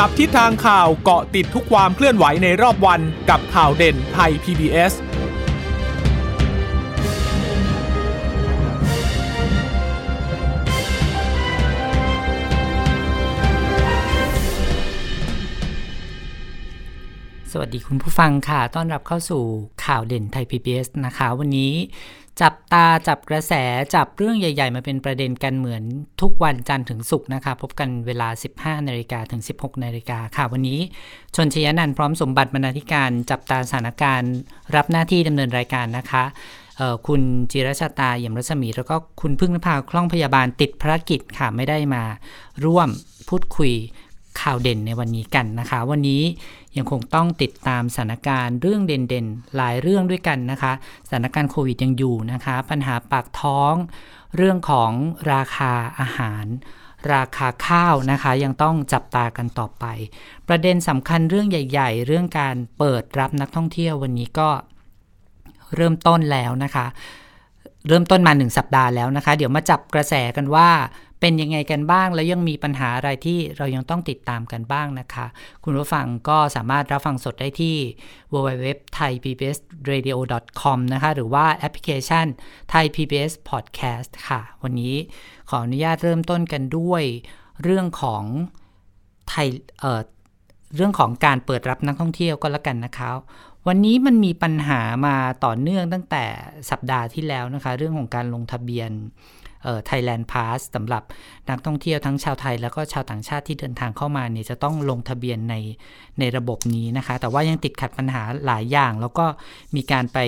จับทิศทางข่าวเกาะติดทุกความเคลื่อนไหวในรอบวันกับข่าวเด่นไทย PBS สวัสดีคุณผู้ฟังค่ะ ต้อนรับเข้าสู่ข่าวเด่นไทย PBS นะคะ วันนี้ จับตาจับกระแสจับเรื่องใหญ่ๆ มาเป็นประเด็นกันเหมือนทุกวันจันทร์ถึงศุกร์นะคะ พบกันเวลา 15นาฬิกาถึง 16นาฬิกาค่ะ วันนี้ชนชยนันพร้อมสมบัติบรรณาธิการจับตาสถานการณ์ รับหน้าที่ดำเนินรายการนะคะคุณจิรชาตาเยี่ยมรัศมี แล้วก็คุณพึ่งนภาคล่องพยาบาลติดภารกิจค่ะไม่ได้มาร่วมพูดคุยข่าวเด่นในวันนี้กันนะคะ วันนี้ ยังคงต้องติดตามสถานการณ์เรื่องเด่นๆ หลายเรื่องด้วยกันนะคะ สถานการณ์โควิดยังอยู่นะคะ ปัญหาปากท้อง เรื่องของราคาอาหาร ราคาข้าวนะคะ ยังต้องจับตากันต่อไป ประเด็นสำคัญเรื่องใหญ่ ๆ เรื่องการเปิดรับนักท่องเที่ยววันนี้ก็เริ่มต้นแล้วนะคะ เริ่มต้นมาหนึ่งสัปดาห์แล้วนะคะ เดี๋ยวมาจับกระแสกันว่า เป็นยังไงกันบ้าง แล้วยังมีปัญหาอะไรที่เรายังต้องติดตามกันบ้างนะคะ คุณผู้ฟังก็สามารถรับฟังสดได้ที่ www thai pbs radio com นะคะ หรือว่าแอปพลิเคชัน Thai PBS Podcast ค่ะ วันนี้ขออนุญาตเริ่มต้นกันด้วยเรื่องของไทยเอ่อเรื่องของการเปิดรับนักท่องเที่ยวก็แล้วกันนะคะวันนี้มันมีปัญหามาต่อเนื่องตั้งแต่สัปดาห์ที่แล้วนะคะ เรื่องของการลงทะเบียน ไทยแลนด์พาสสำหรับนักท่องเที่ยวทั้งชาวไทยแล้วก็ชาวต่างชาติที่เดินทางเข้ามาเนี่ยจะต้องลงทะเบียนในในระบบนี้นะคะ แต่ว่ายังติดขัดปัญหาหลายอย่าง แล้วก็มีการไป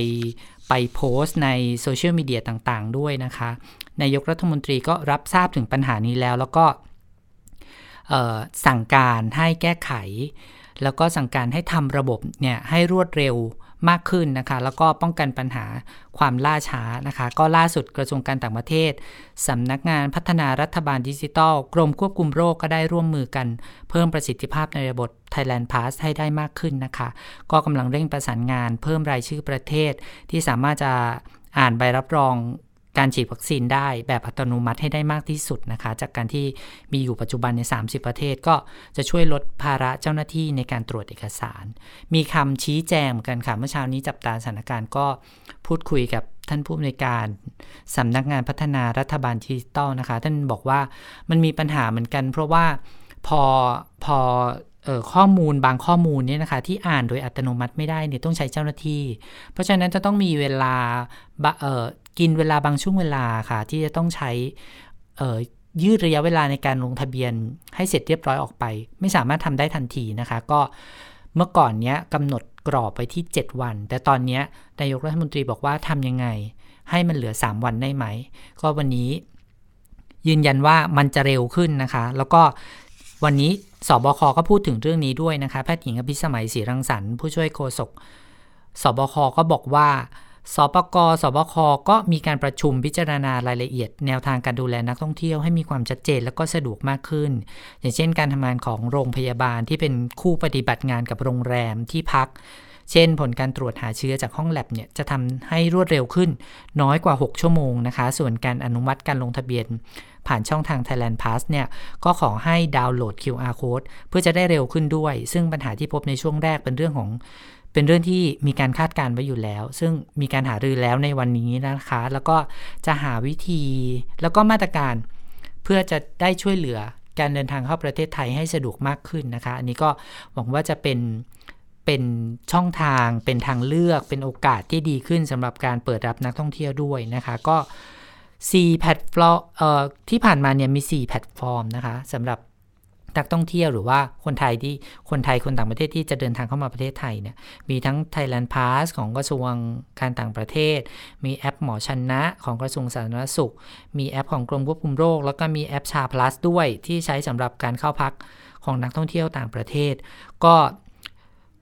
ไปโพสต์ในโซเชียลมีเดียต่างๆ ด้วยนะคะนายกรัฐมนตรีก็รับทราบถึงปัญหานี้แล้ว แล้วก็สั่งการให้แก้ไข แล้วก็สั่งการให้ทำระบบเนี่ยให้รวดเร็ว มากขึ้นนะคะ แล้วก็ป้องกันปัญหาความล่าช้านะคะ ก็ล่าสุดกระทรวงการต่างประเทศสำนักงานพัฒนารัฐบาลดิจิทัล กรมควบคุมโรคก็ได้ร่วมมือกัน เพิ่มประสิทธิภาพในระบบ Thailand Pass ให้ได้มากขึ้นนะคะ ก็กำลังเร่งประสานงาน เพิ่มรายชื่อประเทศที่สามารถจะอ่านใบรับรอง การฉีดวัคซีนได้แบบอัตโนมัติให้ได้มากที่สุดนะคะ จากการที่มีอยู่ปัจจุบันใน 30 ประเทศก็จะช่วยลดภาระเจ้าหน้าที่ในการตรวจเอกสาร มีคำชี้แจงเหมือนกันค่ะ เมื่อเช้านี้จับตาสถานการณ์ก็พูดคุยกับท่านผู้อำนวยการสำนักงานพัฒนารัฐบาลดิจิตอลนะคะ ท่านบอกว่ามันมีปัญหาเหมือนกัน เพราะว่าพอพอข้อมูลบางข้อมูลเนี่ยนะคะที่อ่านโดยอัตโนมัติไม่ได้เนี่ยต้องใช้เจ้าหน้าที่ เพราะฉะนั้นจะต้องมีเวลา กินเวลาบางช่วงเวลาค่ะ ที่จะต้องใช้ยืดระยะเวลาในการลงทะเบียนให้เสร็จเรียบร้อยออกไป ไม่สามารถทำได้ทันทีนะคะ ก็เมื่อก่อนเนี้ยกำหนดกรอบไปที่ 7 วัน แต่ตอนนี้นายกรัฐมนตรีบอกว่าทำยังไง ให้มันเหลือ 3 วันได้ไหม ก็วันนี้ยืนยันว่ามันจะเร็วขึ้นนะคะ แล้วก็วันนี้สบคก็พูดถึงเรื่องนี้ด้วยนะคะ แพทย์หญิงอภิสมัยศรีรังสรรค์ผู้ช่วยโฆษกสบคก็บอกว่า สปกสบคก็มีการประชุมพิจารณารายละเอียด แนวทางการดูแลนักท่องเที่ยวให้มีความชัดเจนและก็สะดวกมากขึ้น อย่างเช่น การทำงานของโรงพยาบาลที่เป็นคู่ปฏิบัติงานกับโรงแรมที่พัก เช่น ผลการตรวจหาเชื้อจากห้องแลบเนี่ยจะทำให้รวดเร็วขึ้นน้อยกว่า 6 ชั่วโมงนะคะ ส่วนการอนุมัติการลงทะเบียน ผ่านช่องทาง Thailand Pass เนี่ยก็ขอให้ดาวน์โหลด QR code เพื่อจะได้เร็วขึ้นด้วย ซึ่งปัญหาที่พบในช่วงแรกเป็นเรื่องของ เป็นเรื่องที่มีการคาดการไว้อยู่แล้ว ซึ่งมีการหารือแล้วในวันนี้นะคะ แล้วก็จะหาวิธีแล้วก็มาตรการเพื่อจะได้ช่วยเหลือการเดินทางเข้าประเทศไทยให้สะดวกมากขึ้นนะคะ อันนี้ก็หวังว่าจะเป็นเป็นช่องทาง เป็นทางเลือก เป็นโอกาสที่ดีขึ้นสำหรับการเปิดรับนักท่องเที่ยวด้วยนะคะ ก็4แพลตฟอร์มที่ผ่านมาเนี่ยมี 4 แพลตฟอร์มนะคะสำหรับ นักท่องเที่ยวหรือว่าคนไทยที่คนไทยคนต่างประเทศที่จะเดินทางเข้ามาประเทศไทยเนี่ยมีทั้ง Thailand Pass ของกระทรวงการต่างประเทศ มีแอปหมอชนะของกระทรวงสาธารณสุข มีแอปของกรมควบคุมโรค แล้วก็มีแอป SHA Plus ด้วยที่ใช้สำหรับการเข้าพักของนักท่องเที่ยวต่างประเทศ ก็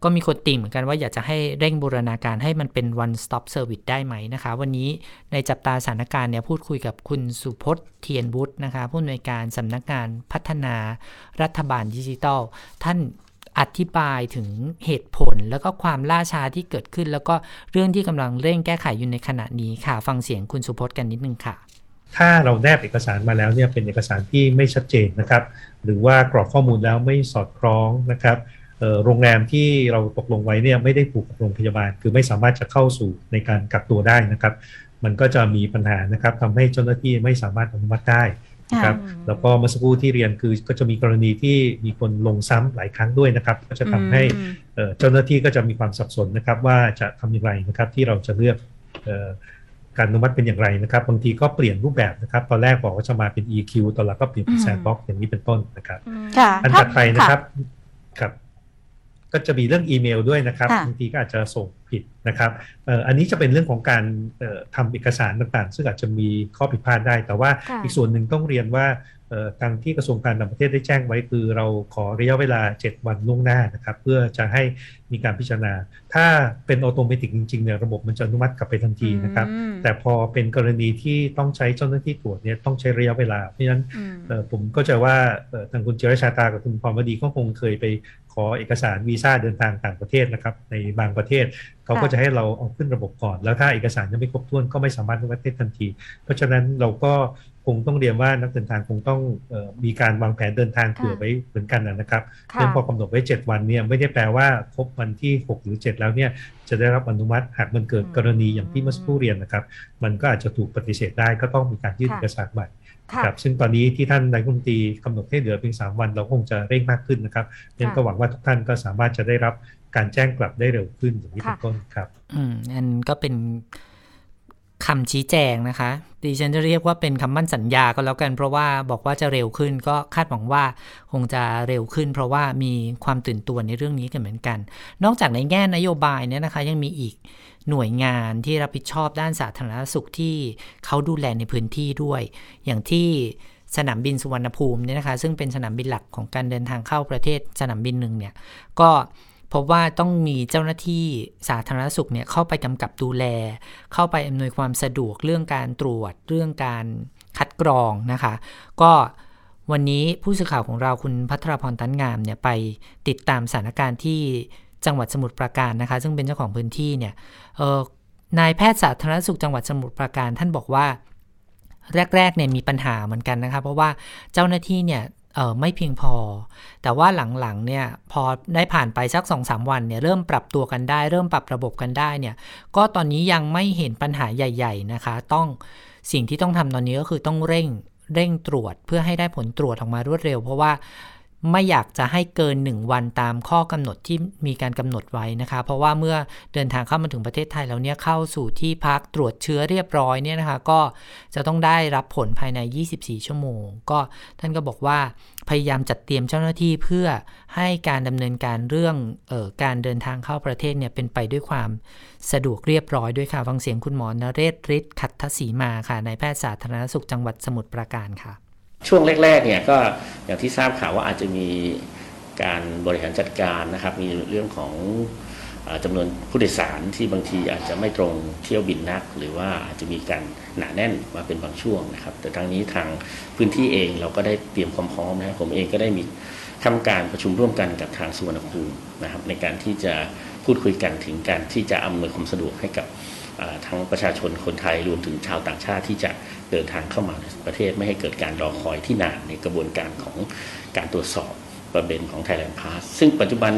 ก็มีคนติ่งเหมือนกันว่าอยากจะให้เร่งบูรณาการให้มันเป็น one stop service ได้ไหมนะคะ วันนี้ในจับตาสถานการณ์เนี่ยพูดคุยกับคุณสุพจน์เทียนบุตรนะคะผู้อำนวยการสำนักงานพัฒนารัฐบาลดิจิทัล ท่านอธิบายถึงเหตุผลแล้วก็ความล่าช้าที่เกิดขึ้น แล้วก็เรื่องที่กำลังเร่งแก้ไขอยู่ในขณะนี้ค่ะ ฟังเสียงคุณสุพจน์กันนิดนึงค่ะ ถ้าเราแนบเอกสารมาแล้วเนี่ยเป็นเอกสารที่ไม่ชัดเจนนะครับ หรือว่ากรอกข้อมูลแล้วไม่สอดคล้องนะครับ โรงแรมที่เราตกลงไว้เนี่ยไม่ได้ผูกกับโรงพยาบาล คือไม่สามารถจะเข้าสู่ในการกักตัวได้นะครับ มันก็จะมีปัญหานะครับทำให้เจ้าหน้าที่ไม่สามารถอนุมัติได้นะครับแล้วก็เมื่อสักครู่ที่เรียนคือก็จะมีกรณีที่มีคนลงซ้ำหลายครั้งด้วยนะครับ ก็จะทำให้เจ้าหน้าที่ก็จะมีความสับสนนะครับ ว่าจะทำอย่างไรนะครับที่เราจะเลือกการอนุมัติเป็นอย่างไรนะครับบางทีก็เปลี่ยนรูปแบบนะครับ ตอนแรกบอกว่าจะมาเป็น EQ ตอนหลังก็เปลี่ยนเป็น Sandbox อย่างนี้เป็นต้นนะครับ อันถัดไปนะครับครับ ก็จะมีเรื่องอีเมลด้วยนะครับบางทีก็อาจจะส่งผิดนะครับอันนี้จะเป็นเรื่องของการทำเอกสารต่างๆ ซึ่งอาจจะมีข้อผิดพลาดได้ แต่ว่าอีกส่วนหนึ่งต้องเรียนว่า ทางที่กระทรวงการต่างประเทศได้แจ้งไว้คือเราขอระยะเวลา 7 วันล่วงหน้านะครับเพื่อจะให้มีการพิจารณา ถ้าเป็น automatic จริงๆเนี่ยระบบมันจะอนุมัติกลับไปทันทีนะครับ แต่พอเป็นกรณีที่ต้องใช้เจ้าหน้าที่ตรวจเนี่ยต้องใช้ระยะเวลา เพราะฉะนั้นผมก็จะว่าทางคุณเจริญชาตากับคุณพรวดีก็คงเคยไปขอเอกสารวีซ่าเดินทางต่างประเทศนะครับในบางประเทศเขาก็จะให้เราเอาขึ้นระบบก่อน แล้วถ้าเอกสารยังไม่ครบถ้วนก็ไม่สามารถอนุมัติทันที เพราะฉะนั้นเราก็ คงต้องเรียนว่านักเดินทางคงต้องมีการวางแผนเดินทางเผื่อไว้เหมือนกันนะครับเนื่องพอกำหนดไว้ 7 วันเนี่ยไม่ได้แปลว่าครบวันที่ 6 หรือ 7 แล้วเนี่ยจะได้รับอนุมัติหากมันเกิดกรณีอย่างที่เมื่อสักครู่เรียนนะครับ มันก็อาจจะถูกปฏิเสธได้ก็ต้องมีการยื่นเอกสารใหม่ครับซึ่งตอนนี้ที่ท่านนายกรัฐมนตรีกำหนดให้เหลือเพียงสามวันเราคงจะเร่งมากขึ้นนะครับยังก็หวังว่าทุกท่านก็สามารถจะได้รับการแจ้งกลับได้เร็วขึ้นอย่างนี้เป็นต้นครับ อืมอันก็เป็น คำชี้แจงนะคะดิฉันจะเรียกว่าเป็นคำมั่นสัญญาก็แล้วกัน เพราะว่าบอกว่าจะเร็วขึ้นก็คาดหวังว่าคงจะเร็วขึ้น เพราะว่ามีความตื่นตัวในเรื่องนี้กันเหมือนกัน นอกจากในแง่นโยบายเนี่ยนะคะ ยังมีอีกหน่วยงานที่รับผิดชอบด้านสาธารณสุขที่เขาดูแลในพื้นที่ด้วย อย่างที่สนามบินสุวรรณภูมิเนี่ยนะคะ ซึ่งเป็นสนามบินหลักของการเดินทางเข้าประเทศสนามบินหนึ่งเนี่ยก็ พบว่าต้องมีเจ้าหน้าที่สาธารณสุขเนี่ยเข้าไปกำกับดูแล เข้าไปอำนวยความสะดวกเรื่องการตรวจเรื่องการคัดกรองนะคะ ก็วันนี้ผู้สื่อข่าวของเราคุณพัทรพรตันงามเนี่ยไปติดตามสถานการณ์ที่จังหวัดสมุทรปราการนะคะ ซึ่งเป็นเจ้าของพื้นที่เนี่ยนายแพทย์สาธารณสุขจังหวัดสมุทรปราการท่านบอกว่าแรกๆเนี่ยมีปัญหาเหมือนกันนะคะ เพราะว่าเจ้าหน้าที่เนี่ย เออไม่เพียงพอ แต่ว่าหลังๆเนี่ยพอได้ผ่านไปสักสองสามวันเนี่ยเริ่มปรับตัวกันได้ เริ่มปรับระบบกันได้เนี่ยก็ตอนนี้ยังไม่เห็นปัญหาใหญ่ ๆนะคะ ต้องสิ่งที่ต้องทำตอนนี้ก็คือต้องเร่งเร่งตรวจเพื่อให้ได้ผลตรวจออกมารวดเร็ว เพราะว่า ไม่อยากจะให้เกิน 1 วันตามข้อกำหนดที่มีการกำหนดไว้นะคะเพราะว่าเมื่อเดินทางเข้ามาถึงประเทศไทยแล้วเนี่ยเข้าสู่ที่พักตรวจเชื้อเรียบร้อยเนี่ยนะคะก็จะต้องได้รับผลภายใน 24 ชั่วโมง ก็ท่านก็บอกว่าพยายามจัดเตรียมเจ้าหน้าที่เพื่อให้การดำเนินการเรื่องออการเดินทางเข้าประเทศเนี่ยเป็นไปด้วยความสะดวกเรียบร้อยด้วยค่ะฟังเสียงคุณหมอนเรศฤทธิ์ขัตทศีมาค่ะนายแพทย์สาธารณสุขจังหวัดสมุทรปราการค่ะ ช่วงแรกๆเนี่ยก็อย่างที่ทราบข่าวว่าอาจจะมีการบริหารจัดการนะครับ มีเรื่องของจำนวนผู้โดยสารที่บางทีอาจจะไม่ตรงเที่ยวบินนัก หรือว่าอาจจะมีการหนาแน่นมาเป็นบางช่วงนะครับ แต่ทางนี้ทางพื้นที่เองเราก็ได้เตรียมความพร้อมนะผมเองก็ได้มีทำการประชุมร่วมกันกับทางสุวรรณภูมินะครับ ในการที่จะพูดคุยกันถึงการที่จะอำนวยความสะดวกให้กับ ทั้งประชาชนคนไทยรวมถึงชาวต่างชาติที่จะเดินทางเข้ามาในประเทศไม่ให้เกิดการรอคอยที่นานในกระบวนการของการตรวจสอบประเด็นของ Thailand Pass ซึ่งปัจจุบัน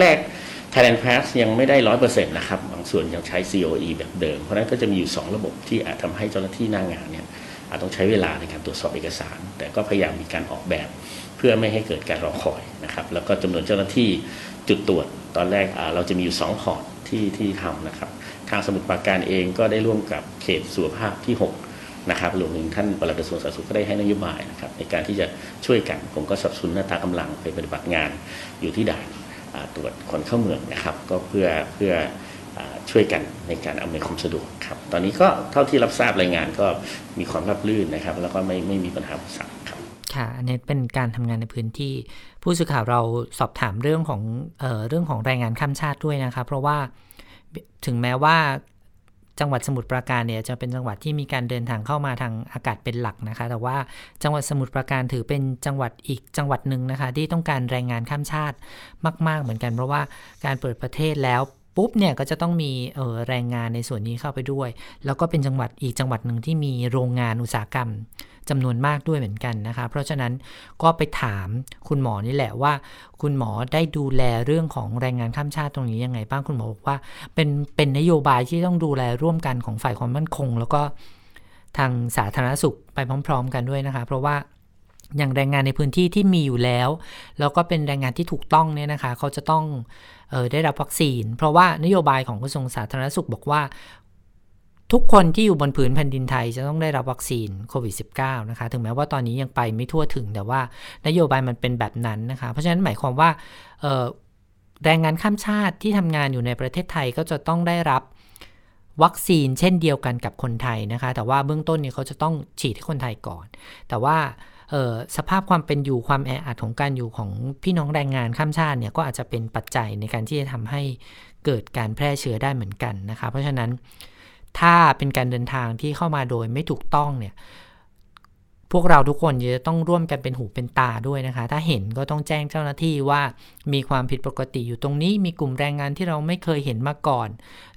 แรก ๆ Thailand Pass ยังไม่ได้ร้อยเปอร์เซ็นต์นะครับบางส่วนยังใช้ COE แบบเดิม เพราะนั้นก็จะมีอยู่ 2 ระบบที่อาจทำให้เจ้าหน้าที่หน้างานเนี่ยอาจต้องใช้เวลาในการตรวจสอบเอกสาร แต่ก็พยายามมีการออกแบบ เพื่อไม่ให้เกิดการรอคอยนะครับแล้วก็จำนวนเจ้าหน้าที่จุดตรวจตอนแรกเราจะมีอยู่ 2 พอร์ตที่ที่ทำนะครับ ทางสมุทรปราการเองก็ได้ร่วมกับเขตสุขภาพที่ 6 นะครับรวมถึงท่านปลัดกระทรวงสาธารณสุขก็ได้ให้นโยบายนะครับในการที่จะช่วยกันผมก็สับสนหน้าตากำลังไปปฏิบัติงานอยู่ที่ด่านตรวจคนเข้าเมืองนะครับ ก็เพื่อเพื่อช่วยกันในการอำนวยความสะดวกครับ ตอนนี้ก็เท่าที่รับทราบรายงานก็มีความรับรื่นนะครับ แล้วก็ไม่ไม่มีปัญหาอุปสรรคครับค่ะอันนี้เป็นการทำงานในพื้นที่ ผู้สื่อข่าวเราสอบถามเรื่องของเออเรื่องของแรงงานข้ามชาติด้วยนะครับเพราะว่า ถึงแม้ว่าจังหวัดสมุทรปราการเนี่ยจะเป็นจังหวัดที่มีการเดินทางเข้ามาทางอากาศเป็นหลักนะคะ แต่ว่าจังหวัดสมุทรปราการถือเป็นจังหวัดอีกจังหวัดหนึ่งนะคะ ที่ต้องการแรงงานข้ามชาติมาก ๆ เหมือนกัน เพราะว่าการเปิดประเทศแล้ว ปุ๊บเนี่ยก็จะต้องมีเออแรงงานในส่วนนี้เข้าไปด้วย แล้วก็เป็นจังหวัดอีกจังหวัดหนึ่งที่มีโรงงานอุตสาหกรรมจำนวนมากด้วยเหมือนกันนะคะ เพราะฉะนั้นก็ไปถามคุณหมอนี่แหละว่า คุณหมอได้ดูแลเรื่องของแรงงานข้ามชาติตรงนี้ยังไงบ้างคุณหมอบอกว่า เป็นเป็นนโยบายที่ต้องดูแลร่วมกันของฝ่ายความมั่นคง แล้วก็ทางสาธารณสุขไปพร้อม ๆ กันด้วยนะคะ เพราะว่า อย่างแรงงานในพื้นที่ที่มีอยู่แล้ว แล้วก็เป็นแรงงานที่ถูกต้องเนี่ยนะคะ เขาจะต้องออได้รับวัคซีน เพราะว่านโยบายของกระทรวงสาธารณสุขบอกว่า ทุกคนที่อยู่บนผืนแผ่นดินไทยจะต้องได้รับวัคซีนโควิด -19 นะคะ ถึงแม้ว่าตอนนี้ยังไปไม่ทั่วถึงแต่ว่านโยบายมันเป็นแบบนั้นนะคะ เพราะฉะนั้นหมายความว่าแรงงานข้ามชาติที่ทำงานอยู่ในประเทศไทยก็จะต้องได้รับวัคซีนเช่นเดียวกันกับคนไทยนะคะ แต่ว่าเบื้องต้นเนี่ยเขาจะต้องฉีดให้คนไทยก่อน แต่ว่า สภาพความเป็นอยู่ความแออัดของการอยู่ของพี่น้องแรงงานข้ามชาติเนี่ยก็อาจจะเป็นปัจจัยในการที่จะทำให้เกิดการแพร่เชื้อได้เหมือนกันนะคะเพราะฉะนั้นถ้าเป็นการเดินทางที่เข้ามาโดยไม่ถูกต้องเนี่ย พวกเราทุกคนจะต้องร่วมกันเป็นหูเป็นตาด้วยนะคะ ถ้าเห็นก็ต้องแจ้งเจ้าหน้าที่ว่ามีความผิดปกติอยู่ตรงนี้ มีกลุ่มแรงงานที่เราไม่เคยเห็นมาก่อน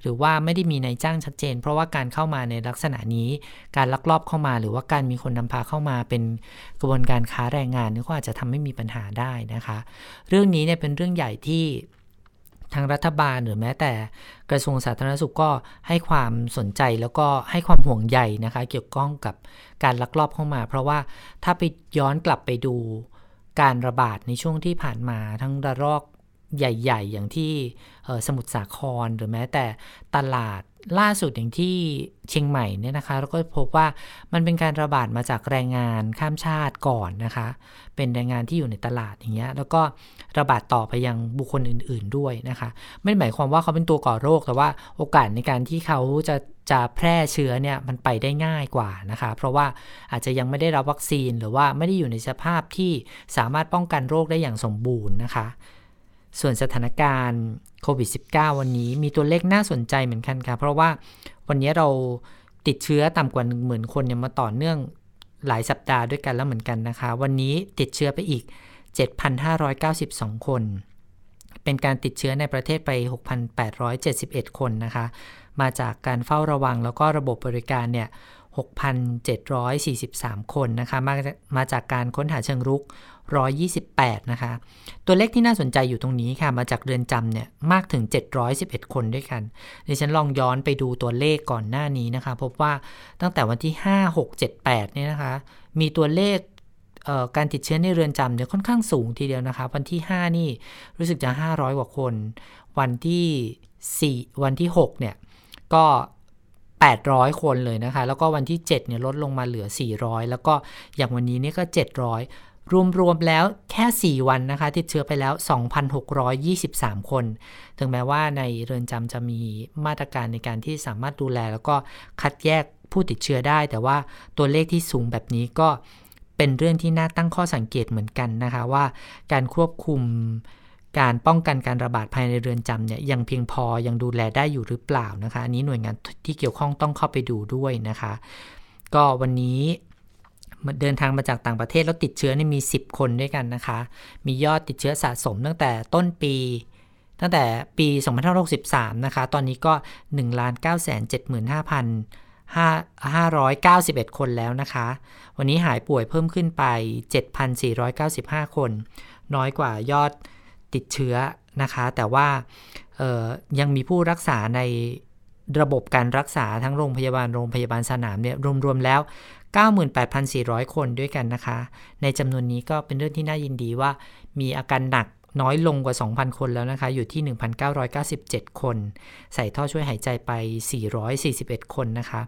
หรือว่าไม่ได้มีนายจ้างชัดเจน เพราะว่าการเข้ามาในลักษณะนี้ การลักลอบเข้ามาหรือว่าการมีคนนำพาเข้ามาเป็นกระบวนการค้าแรงงานนี่ก็อาจจะทำให้มีปัญหาได้นะคะ เรื่องนี้เนี่ยเป็นเรื่องใหญ่ที่ ทางรัฐบาลหรือแม้แต่กระทรวงสาธารณสุขก็ให้ความสนใจแล้วก็ให้ความห่วงใยนะคะ เกี่ยวข้องกับการลักลอบเข้ามา เพราะว่าถ้าไปย้อนกลับไปดูการระบาดในช่วงที่ผ่านมาทั้งระลอกใหญ่ ๆ อย่างที่สมุทรสาครหรือแม้แต่ตลาด ล่าสุดอย่างที่เชียงใหม่เนี่ยนะคะเราก็พบว่ามันเป็นการระบาดมาจากแรงงานข้ามชาติก่อนนะคะ เป็นแรงงานที่อยู่ในตลาดอย่างเงี้ยแล้วก็ระบาดต่อไปยังบุคคลอื่น ๆด้วยนะคะ ไม่หมายความว่าเขาเป็นตัวก่อโรคแต่ว่าโอกาสในการที่เขาจะจะแพร่เชื้อเนี่ยมันไปได้ง่ายกว่านะคะ เพราะว่าอาจจะยังไม่ได้รับวัคซีนหรือว่าไม่ได้อยู่ในสภาพที่สามารถป้องกันโรคได้อย่างสมบูรณ์นะคะ ส่วนสถานการณ์โควิด -19 วันนี้มีตัวเลขน่าสนใจเหมือนกันค่ะ เพราะว่าวันนี้เราติดเชื้อต่ำกว่า1 0,000 คนเนี่ยมาต่อเนื่องหลายสัปดาห์ด้วยกันแล้วเหมือนกันนะคะ วันนี้ติดเชื้อไปอีก 7,592 คน เป็นการติดเชื้อในประเทศไป 6,871 คนนะคะ มาจากการเฝ้าระวังแล้วก็ระบบบริการเนี่ย 6,743 คนนะคะมามาจากการค้นหาเชิงรุก 128 นะคะ ตัวเลขที่น่าสนใจอยู่ตรงนี้ค่ะ มาจากเรือนจำเนี่ยมากถึง 711 คนด้วยกันดิฉันลองย้อนไปดูตัวเลขก่อนหน้านี้นะคะ พบว่าตั้งแต่วันที่ 5 6 7 8 เนี่ยนะคะ มีตัวเลขการติดเชื้อในเรือนจำเนี่ยค่อนข้างสูงทีเดียวนะคะ วันที่ 5 นี่รู้สึกจะ 500 กว่าคน วันที่ 4 วันที่ 6 เนี่ยก็ 800 คนเลยนะคะ แล้วก็วันที่ 7 เนี่ยลดลงมาเหลือ 400 แล้วก็อย่างวันนี้นี่ก็ 700 รวม ๆ แล้วแค่ 4 วันนะคะ ติดเชื้อไปแล้ว 2,623 คน ถึงแม้ว่าในเรือนจำจะมีมาตรการในการที่สามารถดูแล แล้วก็คัดแยกผู้ติดเชื้อได้ แต่ว่าตัวเลขที่สูงแบบนี้ก็เป็นเรื่องที่น่าตั้งข้อสังเกตเหมือนกันนะคะว่าการควบคุม การป้องกันการระบาดภายในเรือนจำเนี่ยยังเพียงพอยังดูแลได้อยู่หรือเปล่านะคะ อันนี้หน่วยงานที่เกี่ยวข้องต้องเข้าไปดูด้วยนะคะ ก็วันนี้เดินทางมาจากต่างประเทศแล้วติดเชื้อนี่มี 10 คนด้วยกันนะคะ มียอดติดเชื้อสะสมตั้งแต่ต้นปี ตั้งแต่ปี 2563 นะคะ ตอนนี้ก็ 1 9 7 5 591 คนแล้วนะคะ วันนี้หายป่วยเพิ่มขึ้นไป 7,495 คน น้อยกว่ายอด ติดเชื้อนะคะ แต่ว่ายังมีผู้รักษาในระบบการรักษาทั้งโรงพยาบาลโรงพยาบาลสนามเนี่ยรวมๆแล้ว 98,400 คนด้วยกันนะคะ ในจำนวนนี้ก็เป็นเรื่องที่น่ายินดีว่า มีอาการหนักน้อยลงกว่า 2,000 คนแล้วนะคะ อยู่ที่ 1,997 คน ใส่ท่อช่วยหายใจไป 441 คนนะคะ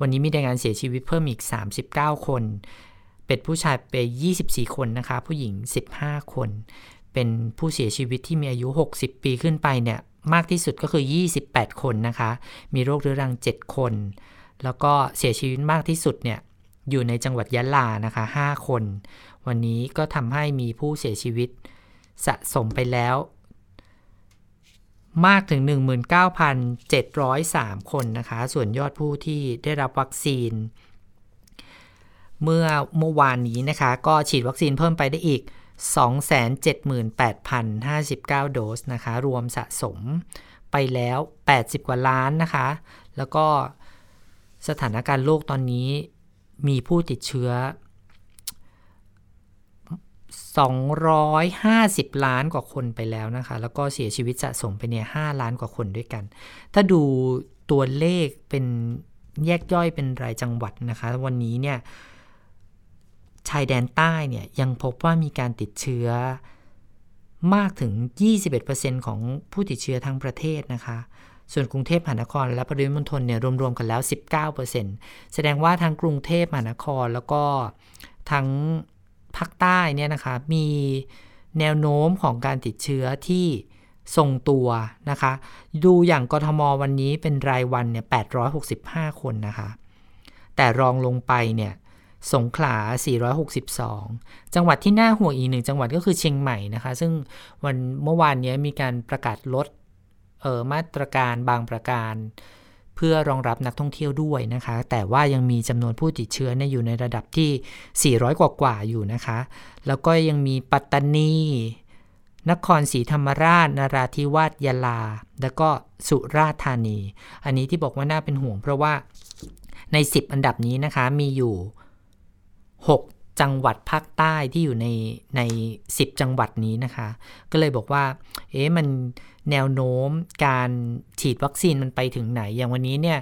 วันนี้มีรายงานเสียชีวิตเพิ่มอีก 39 คน เป็นผู้ชายไป 24 คนนะคะ ผู้หญิง 15 คน เป็นผู้เสียชีวิตที่มีอายุ 60 ปีขึ้นไปเนี่ยมากที่สุดก็คือ 28 คนนะคะ มีโรคเรื้อรัง 7 คน แล้วก็เสียชีวิตมากที่สุดเนี่ยอยู่ในจังหวัดยะลานะคะ 5 คน วันนี้ก็ทำให้มีผู้เสียชีวิตสะสมไปแล้ว มากถึง 19,703 คนนะคะ ส่วนยอดผู้ที่ได้รับวัคซีน เมื่อเมื่อวานนี้นะคะ ก็ฉีดวัคซีนเพิ่มไปได้อีก 278,059 โดสนะคะ รวมสะสมไปไปแล้ว 80 กว่าล้านนะคะ แล้วก็สถานการณ์โลกตอนนี้มีผู้ติดเชื้อ 250 ล้านกว่าคนไปแล้วนะคะ แล้วก็เสียชีวิตสะสมไปเนี่ย 5 ล้านกว่าคนด้วยกัน ถ้าดูตัวเลขเป็นแยกย่อยเป็นรายจังหวัดนะคะ วันนี้เนี่ย ชายแดนใต้เนี่ยยังพบว่ามีการติดเชื้อมากถึง 21%ของผู้ติดเชื้อทั้งประเทศนะคะ ส่วนกรุงเทพมหานครและปริมณฑลเนี่ยรวมๆกันแล้ว 19%แสดงว่าทั้งกรุงเทพมหานครแล้วก็ทั้งภาคใต้เนี่ยนะคะมีแนวโน้มของการติดเชื้อที่ทรงตัวนะคะ ดูอย่างกทมวันนี้เป็นรายวันเนี่ย865 คนนะคะ แต่รองลงไปเนี่ย สงขลา 462 จังหวัดที่น่าห่วงอีกหนึ่งจังหวัดก็คือเชียงใหม่นะคะ ซึ่งวันเมื่อวานนี้มีการประกาศลดออมาตรการบางประการ เพื่อรองรับนักท่องเที่ยวด้วยนะคะ แต่ว่ายังมีจำนวนผู้ติดเชื้อเนี่ยอยู่ในระดับที่ 400 กว่ากว่าอยู่นะคะ แล้วก็ยังมีปัตตานี นครศรีธรรมราช นราธิวาสยะลา แล้วก็สุราษฎร์ธานี อันนี้ที่บอกว่าน่าเป็นห่วงเพราะว่าใน 10 อันดับนี้นะคะมีอยู่ 6 จังหวัดภาคใต้ที่อยู่ในใน 10 จังหวัดนี้นะคะ ก็เลยบอกว่า เอ๊ะมันแนวโน้มการฉีดวัคซีนมันไปถึงไหน อย่างวันนี้เนี่ย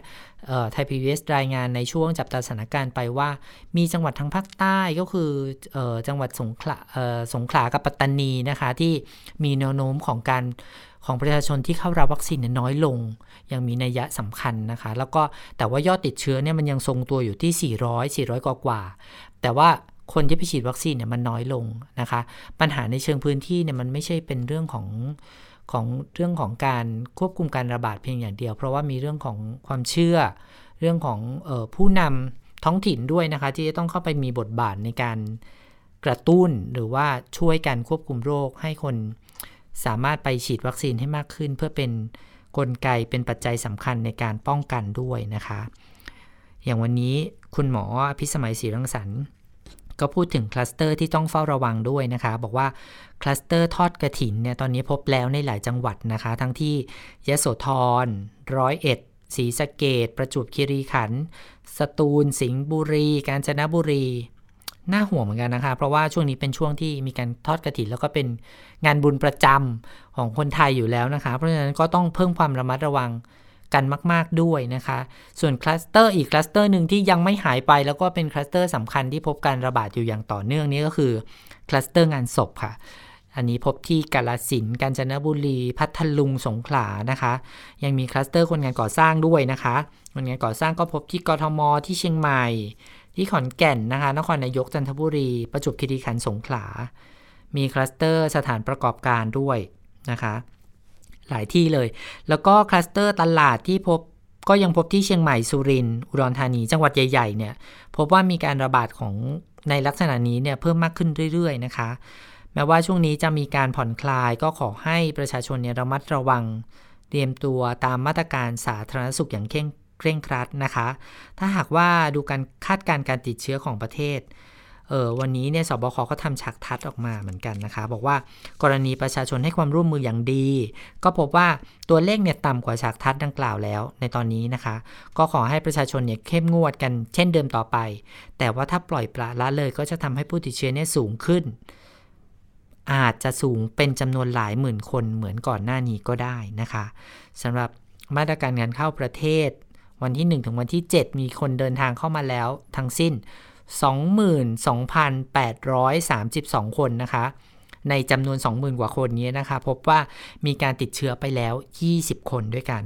ไทยพีวีเอสรายงานในช่วงจับตาสถานการณ์ไปว่า มีจังหวัดทางภาคใต้ก็คืออจังหวัดสงขลาสงขลากับปัตตานีนะคะที่มีแนวโน้มของการของประชาชนที่เข้ารับวัคซีนน้อยลง ยังมีนัยยะสำคัญนะคะ แล้วก็แต่ว่ายอดติดเชื้อเนี่ยมันยังทรงตัวอยู่ที่ 400 400 กว่ากว่า แต่ว่าคนที่ไปฉีดวัคซีนเนี่ยมันน้อยลงนะคะ ปัญหาในเชิงพื้นที่เนี่ยมันไม่ใช่เป็นเรื่องของของเรื่องของการควบคุมการระบาดเพียงอย่างเดียว เพราะว่ามีเรื่องของความเชื่อ เรื่องของออผู้นำท้องถิ่นด้วยนะคะ ที่จะต้องเข้าไปมีบทบาทในการกระตุ้นหรือว่าช่วยการควบคุมโรคให้คนสามารถไปฉีดวัคซีนให้มากขึ้น เพื่อเป็นนกลไกเป็นปัจจัยสำคัญในการป้องกันด้วยนะคะ อย่างวันนี้คุณหมอพิสมัยศรีรังสรรค์ ก็พูดถึงคลัสเตอร์ที่ต้องเฝ้าระวังด้วยนะคะ บอกว่าคลัสเตอร์ทอดกระถินเนี่ยตอนนี้พบแล้วในหลายจังหวัดนะคะ ทั้งที่ยโสธรร้อยเอ็ดศรีสะเกษประจวบคีรีขันธ์สตูล สิงห์บุรี กาญจนบุรีน่าห่วงเหมือนกันนะคะ เพราะว่าช่วงนี้เป็นช่วงที่มีการทอดกระถินแล้วก็เป็นงานบุญประจำของคนไทยอยู่แล้วนะคะ เพราะฉะนั้นก็ต้องเพิ่มความระมัดระวัง กันมาก ๆด้วยนะคะ ส่วนคลัสเตอร์อีกคลัสเตอร์หนึ่งที่ยังไม่หายไปแล้วก็เป็นคลัสเตอร์สำคัญที่พบการระบาดอยู่อย่างต่อเนื่องนี้ก็คือคลัสเตอร์งานศพค่ะอันนี้พบที่กาฬสินธุ์ กาญจนบุรี พัทลุง สงขลา นะคะ ยังมีคลัสเตอร์คนงานก่อสร้างด้วยนะคะ คนงานก่อสร้างก็พบที่กทม ที่เชียงใหม่ ที่ขอนแก่นนะคะ นครนายก จันทบุรี ประจวบคีรีขันธ์ สงขลา มีคลัสเตอร์สถานประกอบการด้วยนะคะ หลายที่เลย แล้วก็คลัสเตอร์ตลาดที่พบก็ยังพบที่เชียงใหม่สุรินทร์อุดรธานี จังหวัดใหญ่ๆเนี่ยพบว่ามีการระบาดของในลักษณะนี้เนี่ยเพิ่มมากขึ้นเรื่อยๆ นะคะ แม้ว่าช่วงนี้จะมีการผ่อนคลายก็ขอให้ประชาชนเนี่ยระมัดระวัง เตรียมตัวตามมาตรการสาธารณสุขอย่างเคร่งครัดนะคะ ถ้าหากว่าดูการคาดการณ์การติดเชื้อของประเทศ เออวันนี้เนี่ยสบคก็ทำฉากทัดออกมาเหมือนกันนะคะ บอกว่ากรณีประชาชนให้ความร่วมมืออย่างดี ก็พบว่าตัวเลขเนี่ยต่ำกว่าฉากทัดดังกล่าวแล้ว ในตอนนี้นะคะ ก็ขอให้ประชาชนเนี่ยเข้มงวดกันเช่นเดิมต่อไป แต่ว่าถ้าปล่อยปละละเลยก็จะทำให้ผู้ติดเชื้อเนี่ยสูงขึ้น อาจจะสูงเป็นจำนวนหลายหมื่นคนเหมือนก่อนหน้านี้ก็ได้นะคะสำหรับมาตรการงานเข้าประเทศ วันที่ 1 ถึงวันที่ 7 มีคนเดินทางเข้ามาแล้วทั้งสิ้น 22,832 คนนะคะ ในจำนวน 20,000 กว่าคนนี้นะคะ พบว่ามีการติดเชื้อไปแล้ว 20 คนด้วยกัน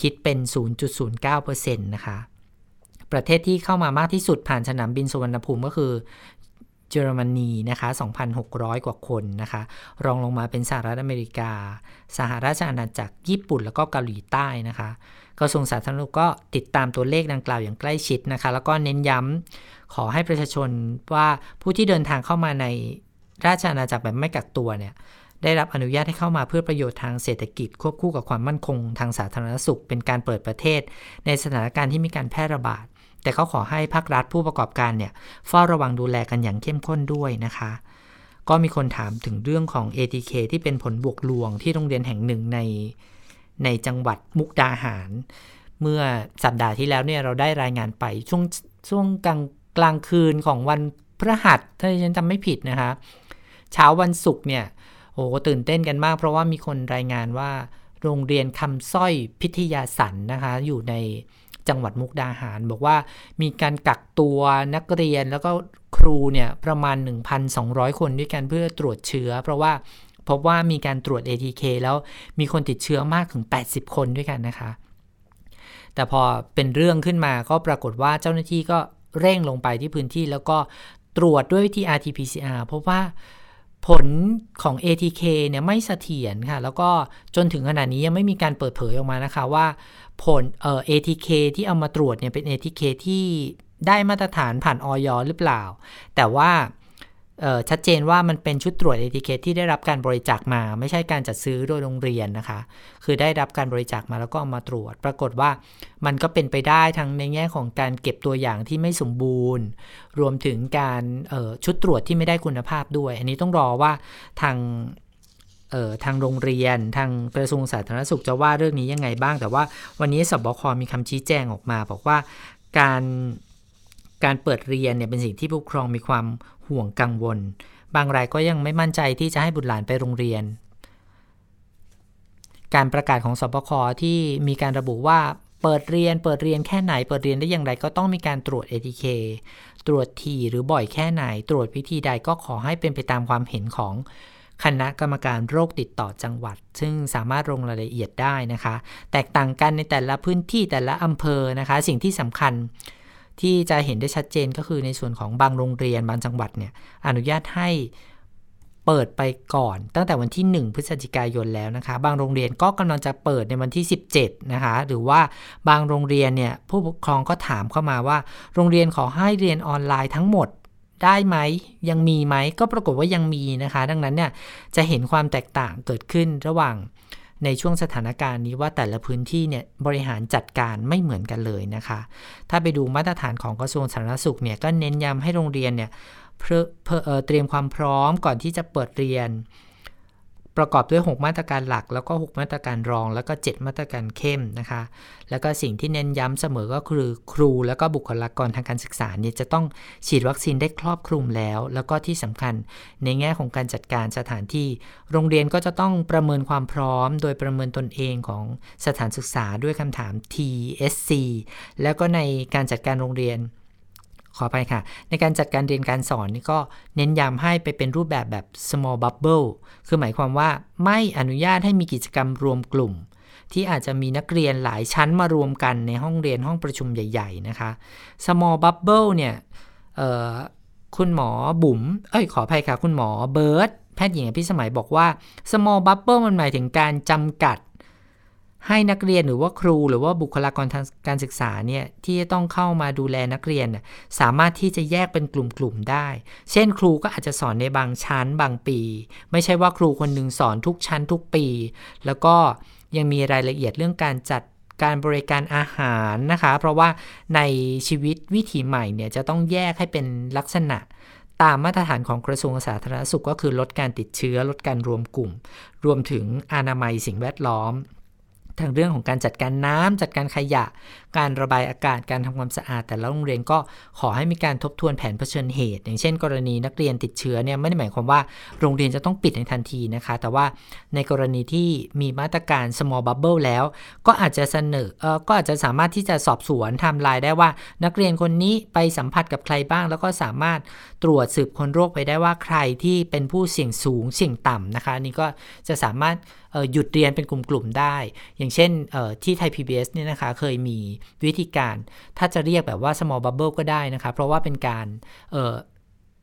คิดเป็น 0.09%นะคะ ประเทศที่เข้ามามากที่สุดผ่านสนามบินสุวรรณภูมิก็คือเยอรมนีนะคะ 2,600 กว่าคนนะคะ รองลงมาเป็นสหรัฐอเมริกา สหราชอาณาจักร ญี่ปุ่น แล้วก็เกาหลีใต้นะคะ กระทรวงสาธารณสุขก็ติดตามตัวเลขดังกล่าวอย่างใกล้ชิดนะคะ แล้วก็เน้นย้ำ ขอให้ประชาชนว่าผู้ที่เดินทางเข้ามาในราชอาณาจักรแบบไม่กักตัวเนี่ยได้รับอนุญาตให้เข้ามาเพื่อประโยชน์ทางเศรษฐกิจ ควบคู่กับความมั่นคงทางสาธารณสุข เป็นการเปิดประเทศ ในสถานการณ์ที่มีการแพร่ระบาด แต่เขาขอให้ภาครัฐผู้ประกอบการเนี่ยเฝ้าระวังดูแลกันอย่างเข้มข้นด้วยนะคะ ก็มีคนถามถึงเรื่องของ ATK ที่เป็นผลบวกลวงที่โรงเรียนแห่งหนึ่งในในจังหวัดมุกดาหาร เมื่อสัปดาห์ที่แล้วเนี่ยเราได้รายงานไปช่วงช่วงกลาง กลางคืนของวันพฤหัสถ้าฉันจำไม่ผิดนะคะเช้าวันศุกร์เนี่ยโอ้ตื่นเต้นกันมาก เพราะว่ามีคนรายงานว่า โรงเรียนคำสร้อยพิทยาสันนะคะ อยู่ในจังหวัดมุกดาหาร บอกว่ามีการกักตัวนักเรียนแล้วก็ครูเนี่ยประมาณ 1,200 คนด้วยกันเพื่อตรวจเชื้อ เพราะว่าพบว่ามีการตรวจ ATK แล้วมีคนติดเชื้อมากถึง 80 คนด้วยกันนะคะ แต่พอเป็นเรื่องขึ้นมาก็ปรากฏว่าเจ้าหน้าที่ก็ เร่งลงไปที่พื้นที่แล้วก็ตรวจด้วยวิธี RT-PCR พบว่าผลของ ATK เนี่ยไม่เสถียรค่ะ แล้วก็จนถึงขณะนี้ยังไม่มีการเปิดเผยออกมานะคะว่าผลเอ่อ ATK ที่เอามาตรวจเนี่ยเป็น ATK ที่ได้มาตรฐานผ่านออยหรือเปล่า แต่ว่า ชัดเจนว่ามันเป็นชุดตรวจเอทิเคทที่ได้รับการบริจาคมา ไม่ใช่การจัดซื้อโดยโรงเรียนนะคะ คือได้รับการบริจาคมาแล้วก็เอามาตรวจ ปรากฏว่ามันก็เป็นไปได้ทั้งในแง่ของการเก็บตัวอย่างที่ไม่สมบูรณ์ รวมถึงการชุดตรวจที่ไม่ได้คุณภาพด้วย อันนี้ต้องรอว่าทางทางโรงเรียน ทางกระทรวงสาธารณสุขจะว่าเรื่องนี้ยังไงบ้าง แต่ว่าวันนี้สบคมีคำชี้แจงออกมา บอกว่าการ การเปิดเรียนเนี่ยเป็นสิ่งที่ผู้ปกครองมีความห่วงกังวล บางรายก็ยังไม่มั่นใจที่จะให้บุตรหลานไปโรงเรียน การประกาศของสบคที่มีการระบุว่าเปิดเรียน เปิดเรียนแค่ไหน เปิดเรียนได้อย่างไรก็ต้องมีการตรวจ ATK ตรวจทีหรือบ่อยแค่ไหน ตรวจวิธีใดก็ขอให้เป็นไปตามความเห็นของคณะกรรมการโรคติดต่อจังหวัด ซึ่งสามารถลงรายละเอียดได้นะคะ แตกต่างกันในแต่ละพื้นที่แต่ละอำเภอนะคะ สิ่งที่สำคัญ ที่จะเห็นได้ชัดเจนก็คือในส่วนของบางโรงเรียนบางจังหวัดเนี่ยอนุญาตให้เปิดไปก่อน ตั้งแต่วันที่ 1 พฤศจิกายนแล้วนะคะ บางโรงเรียนก็กำลังจะเปิดในวันที่ 17 นะคะ หรือว่าบางโรงเรียนเนี่ยผู้ปกครองก็ถามเข้ามาว่า โรงเรียนขอให้เรียนออนไลน์ทั้งหมดได้ไหมยังมีไหมก็ปรากฏว่ายังมีนะคะ ดังนั้นเนี่ยจะเห็นความแตกต่างเกิดขึ้นระหว่าง ในช่วงสถานการณ์นี้ว่าแต่ละพื้นที่เนี่ยบริหารจัดการไม่เหมือนกันเลยนะคะ ถ้าไปดูมาตรฐานของกระทรวงสาธารณสุขเนี่ยก็เน้นย้ำให้โรงเรียนเนี่ยเพื่อเตรียมความพร้อมก่อนที่จะเปิดเรียน ประกอบด้วย 6 มาตรการหลัก แล้วก็ 6 มาตรการรอง แล้วก็ 7 มาตรการเข้มนะคะ แล้วก็สิ่งที่เน้นย้ำเสมอก็คือครู แล้วก็บุคลากรทางการศึกษาเนี่ยจะต้องฉีดวัคซีนได้ครอบคลุมแล้ว แล้วก็ที่สำคัญในแง่ของการจัดการสถานที่ โรงเรียนก็จะต้องประเมินความพร้อม โดยประเมินตนเองของสถานศึกษาด้วยคำถาม TSC แล้วก็ในการจัดการโรงเรียน ขอไปค่ะ ในการจัดการเรียนการสอนนี่ก็เน้นย้ำให้ไปเป็นรูปแบบแบบ small bubble คือหมายความว่าไม่อนุญาตให้มีกิจกรรมรวมกลุ่ม ที่อาจจะมีนักเรียนหลายชั้นมารวมกันในห้องเรียนห้องประชุมใหญ่ ๆ นะคะ small bubble เนี่ยคุณหมอบุ๋ม เอ้ยขออภัยค่ะ คุณหมอเบิร์ตแพทย์หญิงพิสมัยบอกว่า small bubble มันหมายถึงการจำกัด ให้นักเรียนหรือว่าครูหรือว่าบุคลากรทางการศึกษาเนี่ยที่จะต้องเข้ามาดูแลนักเรียน สามารถที่จะแยกเป็นกลุ่มๆได้ เช่น ครูก็อาจจะสอนในบางชั้นบางปี ไม่ใช่ว่าครูคนหนึ่งสอนทุกชั้นทุกปี แล้วก็ยังมีรายละเอียดเรื่องการจัดการบริการอาหารนะคะ เพราะว่าในชีวิตวิถีใหม่เนี่ยจะต้องแยกให้เป็นลักษณะตามมาตรฐานของกระทรวงสาธารณสุขก็คือลดการติดเชื้อลดการรวมกลุ่ม รวมถึงอนามัยสิ่งแวดล้อม ทางเรื่องของการจัดการน้ำจัดการขยะการระบายอากาศการทำความสะอาด แต่ละโรงเรียนก็ขอให้มีการทบทวนแผนเผชิญเหตุ อย่างเช่น กรณีนักเรียนติดเชื้อเนี่ยไม่ได้หมายความว่าโรงเรียนจะต้องปิดในทันทีนะคะ แต่ว่าในกรณีที่มีมาตรการ small bubble แล้ว ก็อาจจะเสนอเออก็อาจจะสามารถที่จะสอบสวนทำลายได้ว่า นักเรียนคนนี้ไปสัมผัสกับใครบ้าง แล้วก็สามารถตรวจสืบคนโรคไปได้ว่าใครที่เป็นผู้เสี่ยงสูงเสี่ยงต่ำนะคะนี่ก็จะสามารถหยุดเรียนเป็นกลุ่มๆได้ อย่างเช่นที่ไทย PBS เนี่ยนะคะเคยมีวิธีการ ถ้าจะเรียกแบบว่า small bubble ก็ได้นะคะเพราะว่าเป็นการ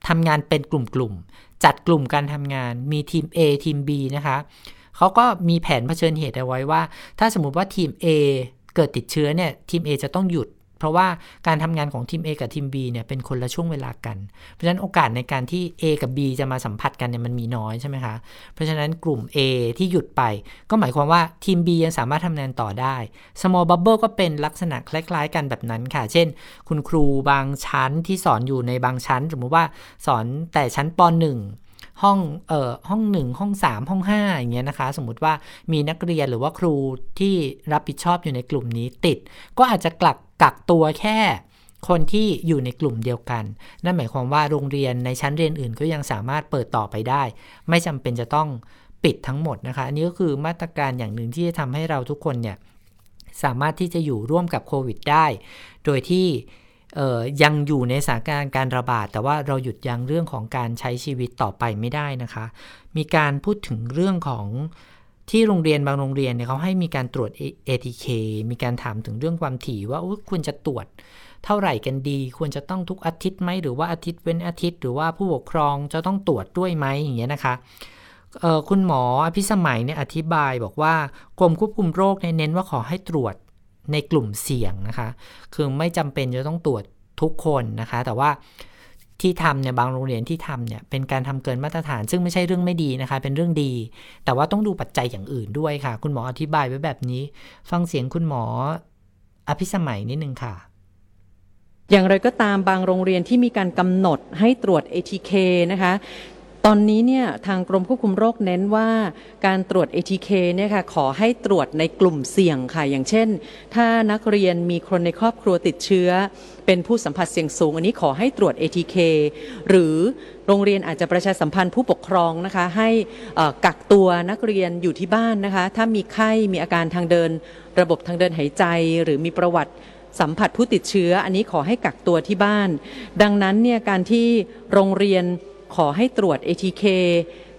ทำงานเป็นกลุ่มๆ จัดกลุ่มการทำงาน มีทีม A ทีม B นะคะเขาก็มีแผนเผชิญเหตุเอาไว้ว่า ถ้าสมมติว่าทีม A เกิดติดเชื้อเนี่ย ทีม A จะต้องหยุด เพราะว่าการทำงานของทีม A กับทีม B เนี่ยเป็นคนละช่วงเวลากัน เพราะฉะนั้นโอกาสในการที่ A กับ B จะมาสัมผัสกันเนี่ยมันมีน้อยใช่ไหมคะ เพราะฉะนั้นกลุ่ม A ที่หยุดไป ก็หมายความว่าทีม B ยังสามารถทำงานต่อได้ small bubble ก็เป็นลักษณะคล้าย ๆ กันแบบนั้นค่ะ เช่น คุณครูบางชั้นที่สอนอยู่ในบางชั้น สมมติว่าสอนแต่ชั้นป .1 ห้องเอ่อห้อง1ห้อง3ห้อง5อย่างเงี้ยนะคะ สมมุติว่ามีนักเรียนหรือว่าครูที่รับผิดชอบอยู่ในกลุ่มนี้ติด ก็อาจจะกลัก กักตัวแค่คนที่อยู่ในกลุ่มเดียวกัน นั่นหมายความว่าโรงเรียนในชั้นเรียนอื่นก็ยังสามารถเปิดต่อไปได้ ไม่จำเป็นจะต้องปิดทั้งหมดนะคะ อันนี้ก็คือมาตรการอย่างหนึ่งที่จะทำให้เราทุกคนเนี่ยสามารถที่จะอยู่ร่วมกับโควิดได้ โดยที่ยังอยู่ในสถานการณ์การระบาด แต่ว่าเราหยุดยั้งเรื่องของการใช้ชีวิตต่อไปไม่ได้นะคะ มีการพูดถึงเรื่องของ ที่โรงเรียนบางโรงเรียนเนี่ยเขาให้มีการตรวจ ATK มีการถามถึงเรื่องความถี่ว่าควรจะตรวจเท่าไหร่กันดี ควรจะต้องทุกอาทิตย์ไหมหรือว่าอาทิตย์เว้นอาทิตย์ หรือว่าผู้ปกครองจะต้องตรวจด้วยไหมอย่างเงี้ยนะคะคุณหมออภิสมัยเนี่ยอธิบายบอกว่ากรมควบคุมโรคเน้นว่าขอให้ตรวจในกลุ่มเสี่ยงนะคะ คือไม่จำเป็นจะต้องตรวจทุกคนนะคะ แต่ว่า ที่ทำเนี่ยบางโรงเรียนที่ทำเนี่ยเป็นการทำเกินมาตรฐาน ซึ่งไม่ใช่เรื่องไม่ดีนะคะ เป็นเรื่องดี แต่ว่าต้องดูปัจจัยอย่างอื่นด้วยค่ะ คุณหมออธิบายไว้แบบนี้ ฟังเสียงคุณหมออภิสมัยนิดนึงค่ะ อย่างไรก็ตามบางโรงเรียนที่มีการกำหนดให้ตรวจ ATK นะคะ ตอนนี้เนี่ยทางกรมควบคุมโรคเน้นว่าการตรวจ ATK เนี่ยค่ะขอให้ตรวจในกลุ่มเสี่ยงค่ะ อย่างเช่น ถ้านักเรียนมีคนในครอบครัวติดเชื้อ เป็นผู้สัมผัสเสี่ยงสูง อันนี้ขอให้ตรวจ ATK หรือโรงเรียนอาจจะประชาสัมพันธ์ผู้ปกครองนะคะ ให้กักตัวนักเรียนอยู่ที่บ้านนะคะ ถ้ามีไข้มีอาการทางเดิน ระบบทางเดินหายใจ หรือมีประวัติสัมผัสผู้ติดเชื้อ อันนี้ขอให้กักตัวที่บ้าน ดังนั้นเนี่ยการที่โรงเรียน ขอให้ตรวจ ATK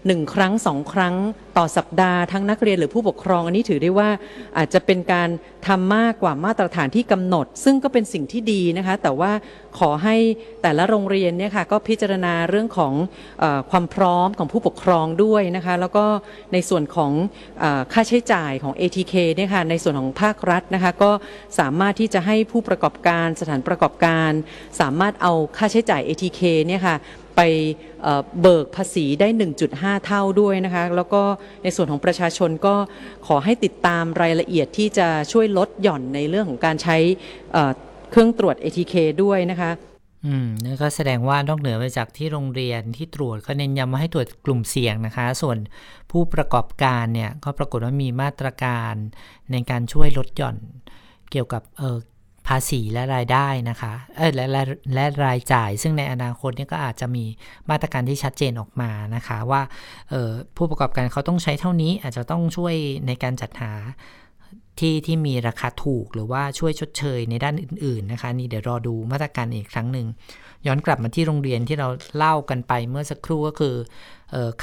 หนึ่งครั้งสองครั้งต่อสัปดาห์ทั้งนักเรียนหรือผู้ปกครอง อันนี้ถือได้ว่าอาจจะเป็นการทำมากกว่ามาตรฐานที่กำหนด ซึ่งก็เป็นสิ่งที่ดีนะคะ แต่ว่าขอให้แต่ละโรงเรียนเนี่ยค่ะก็พิจารณาเรื่องของอความพร้อมของผู้ปกครองด้วยนะคะ แล้วก็ในส่วนของอค่าใช้จ่ายของ ATK เนี่ยค่ะในส่วนของภาครัฐนะคะก็สามารถที่จะให้ผู้ประกอบการสถานประกอบการ สามารถเอาค่าใช้จ่าย ATK เนี่ยค่ะ ไปเบิกภาษีได้ 1.5 เท่าด้วยนะคะแล้วก็ในส่วนของประชาชนก็ขอให้ติดตามรายละเอียดที่จะช่วยลดหย่อนในเรื่องของการใช้เครื่องตรวจ ATK ด้วยนะคะอืมนั่นก็แสดงว่านอกเหนือไปจากที่โรงเรียนที่ตรวจก็เน้นย้ำว่าให้ตรวจกลุ่มเสี่ยงนะคะ ส่วนผู้ประกอบการเนี่ยก็ปรากฏว่ามีมาตรการในการช่วยลดหย่อน เกี่ยวกับเออ ภาษีและรายได้นะคะเออและและและรายจ่าย ซึ่งในอนาคตนี่ก็อาจจะมีมาตรการที่ชัดเจนออกมานะคะ ว่าผู้ประกอบการเขาต้องใช้เท่านี้อาจจะต้องช่วยในการจัดหาที่ที่มีราคาถูกหรือว่าช่วยชดเชยในด้านอื่น ๆ นะคะ นี่เดี๋ยวรอดูมาตรการอีกครั้งหนึ่งย้อนกลับมาที่โรงเรียนที่เราเล่ากันไปเมื่อสักครู่ก็คืออ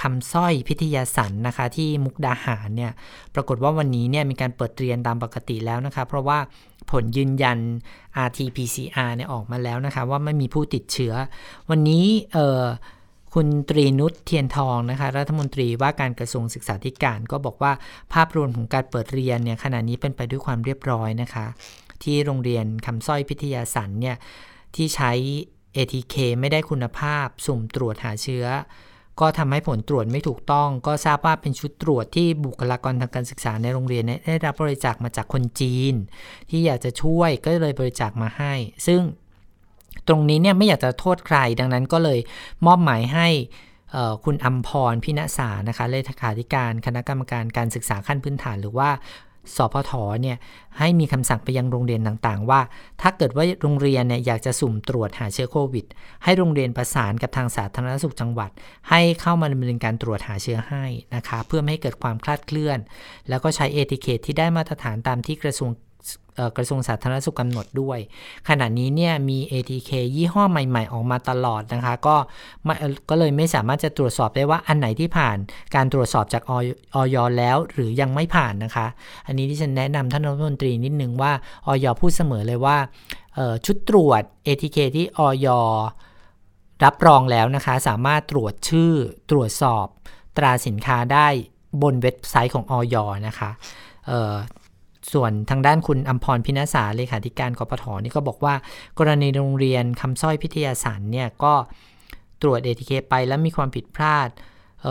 คำสร้อยพิทยาสันนะคะที่มุกดาหารเนี่ยปรากฏว่าวันนี้เนี่ยมีการเปิดเรียนตามปกติแล้วนะคะ เพราะว่าผลยืนยัน RT-PCR เนี่ยออกมาแล้วนะคะ ว่าไม่มีผู้ติดเชื้อ วันนี้คุณตรีนุชเทียนทองนะคะรัฐมนตรีว่าการกระทรวงศึกษาธิการก็บอกว่าภาพรวมของการเปิดเรียนเนี่ยขณะนี้เป็นไปด้วยความเรียบร้อยนะคะ ที่โรงเรียนคำสร้อยพิทยาสันเนี่ยที่ใช้ ATK ไม่ได้คุณภาพสุ่มตรวจหาเชื้อ ก็ทำให้ผลตรวจไม่ถูกต้อง ก็ทราบว่าเป็นชุดตรวจที่บุคลากรทางการศึกษาในโรงเรียนได้รับบริจาคมาจากคนจีน ที่อยากจะช่วยก็เลยบริจาคมาให้ ซึ่งตรงนี้เนี่ยไม่อยากจะโทษใคร ดังนั้นก็เลยมอบหมายให้คุณอัมพรพิณษานะคะเลขาธิการคณะกรรมการการศึกษาขั้นพื้นฐานหรือว่า สพทเนี่ยให้มีคำสั่งไปยังโรงเรียนต่างๆ ว่า ถ้าเกิดว่าโรงเรียนเนี่ยอยากจะสุ่มตรวจหาเชื้อโควิด ให้โรงเรียนประสานกับทางสาธารณสุขจังหวัด ให้เข้ามาดำเนินการตรวจหาเชื้อให้นะคะเพื่อไม่ให้เกิดความคลาดเคลื่อน แล้วก็ใช้เอทิเคทที่ได้มาตรฐานตามที่กระทรวง กระทรวงสาธารณสุขกำหนดด้วย ขณะนี้เนี่ยมี ATK ยี่ห้อใหม่ ๆ ออกมาตลอดนะคะ ก็ก็เลยไม่สามารถจะตรวจสอบได้ว่าอันไหนที่ผ่านการตรวจสอบจากออยแล้วหรือยังไม่ผ่านนะคะ อันนี้ที่ฉันแนะนำท่านรัฐมนตรีนิดนึงว่าออยพูดเสมอเลยว่าชุดตรวจ ATK ที่ออยรับรองแล้วนะคะ สามารถตรวจชื่อตรวจสอบตราสินค้าได้บนเว็บไซต์ของออยนะคะ ส่วนทางด้านคุณอัมพรพินาศาเลขาธิการกปทนี่ก็บอกว่า กรณีโรงเรียนคำสร้อยพิทยาสารเนี่ยก็ตรวจเอทีเคไปแล้วมีความผิดพลาดเ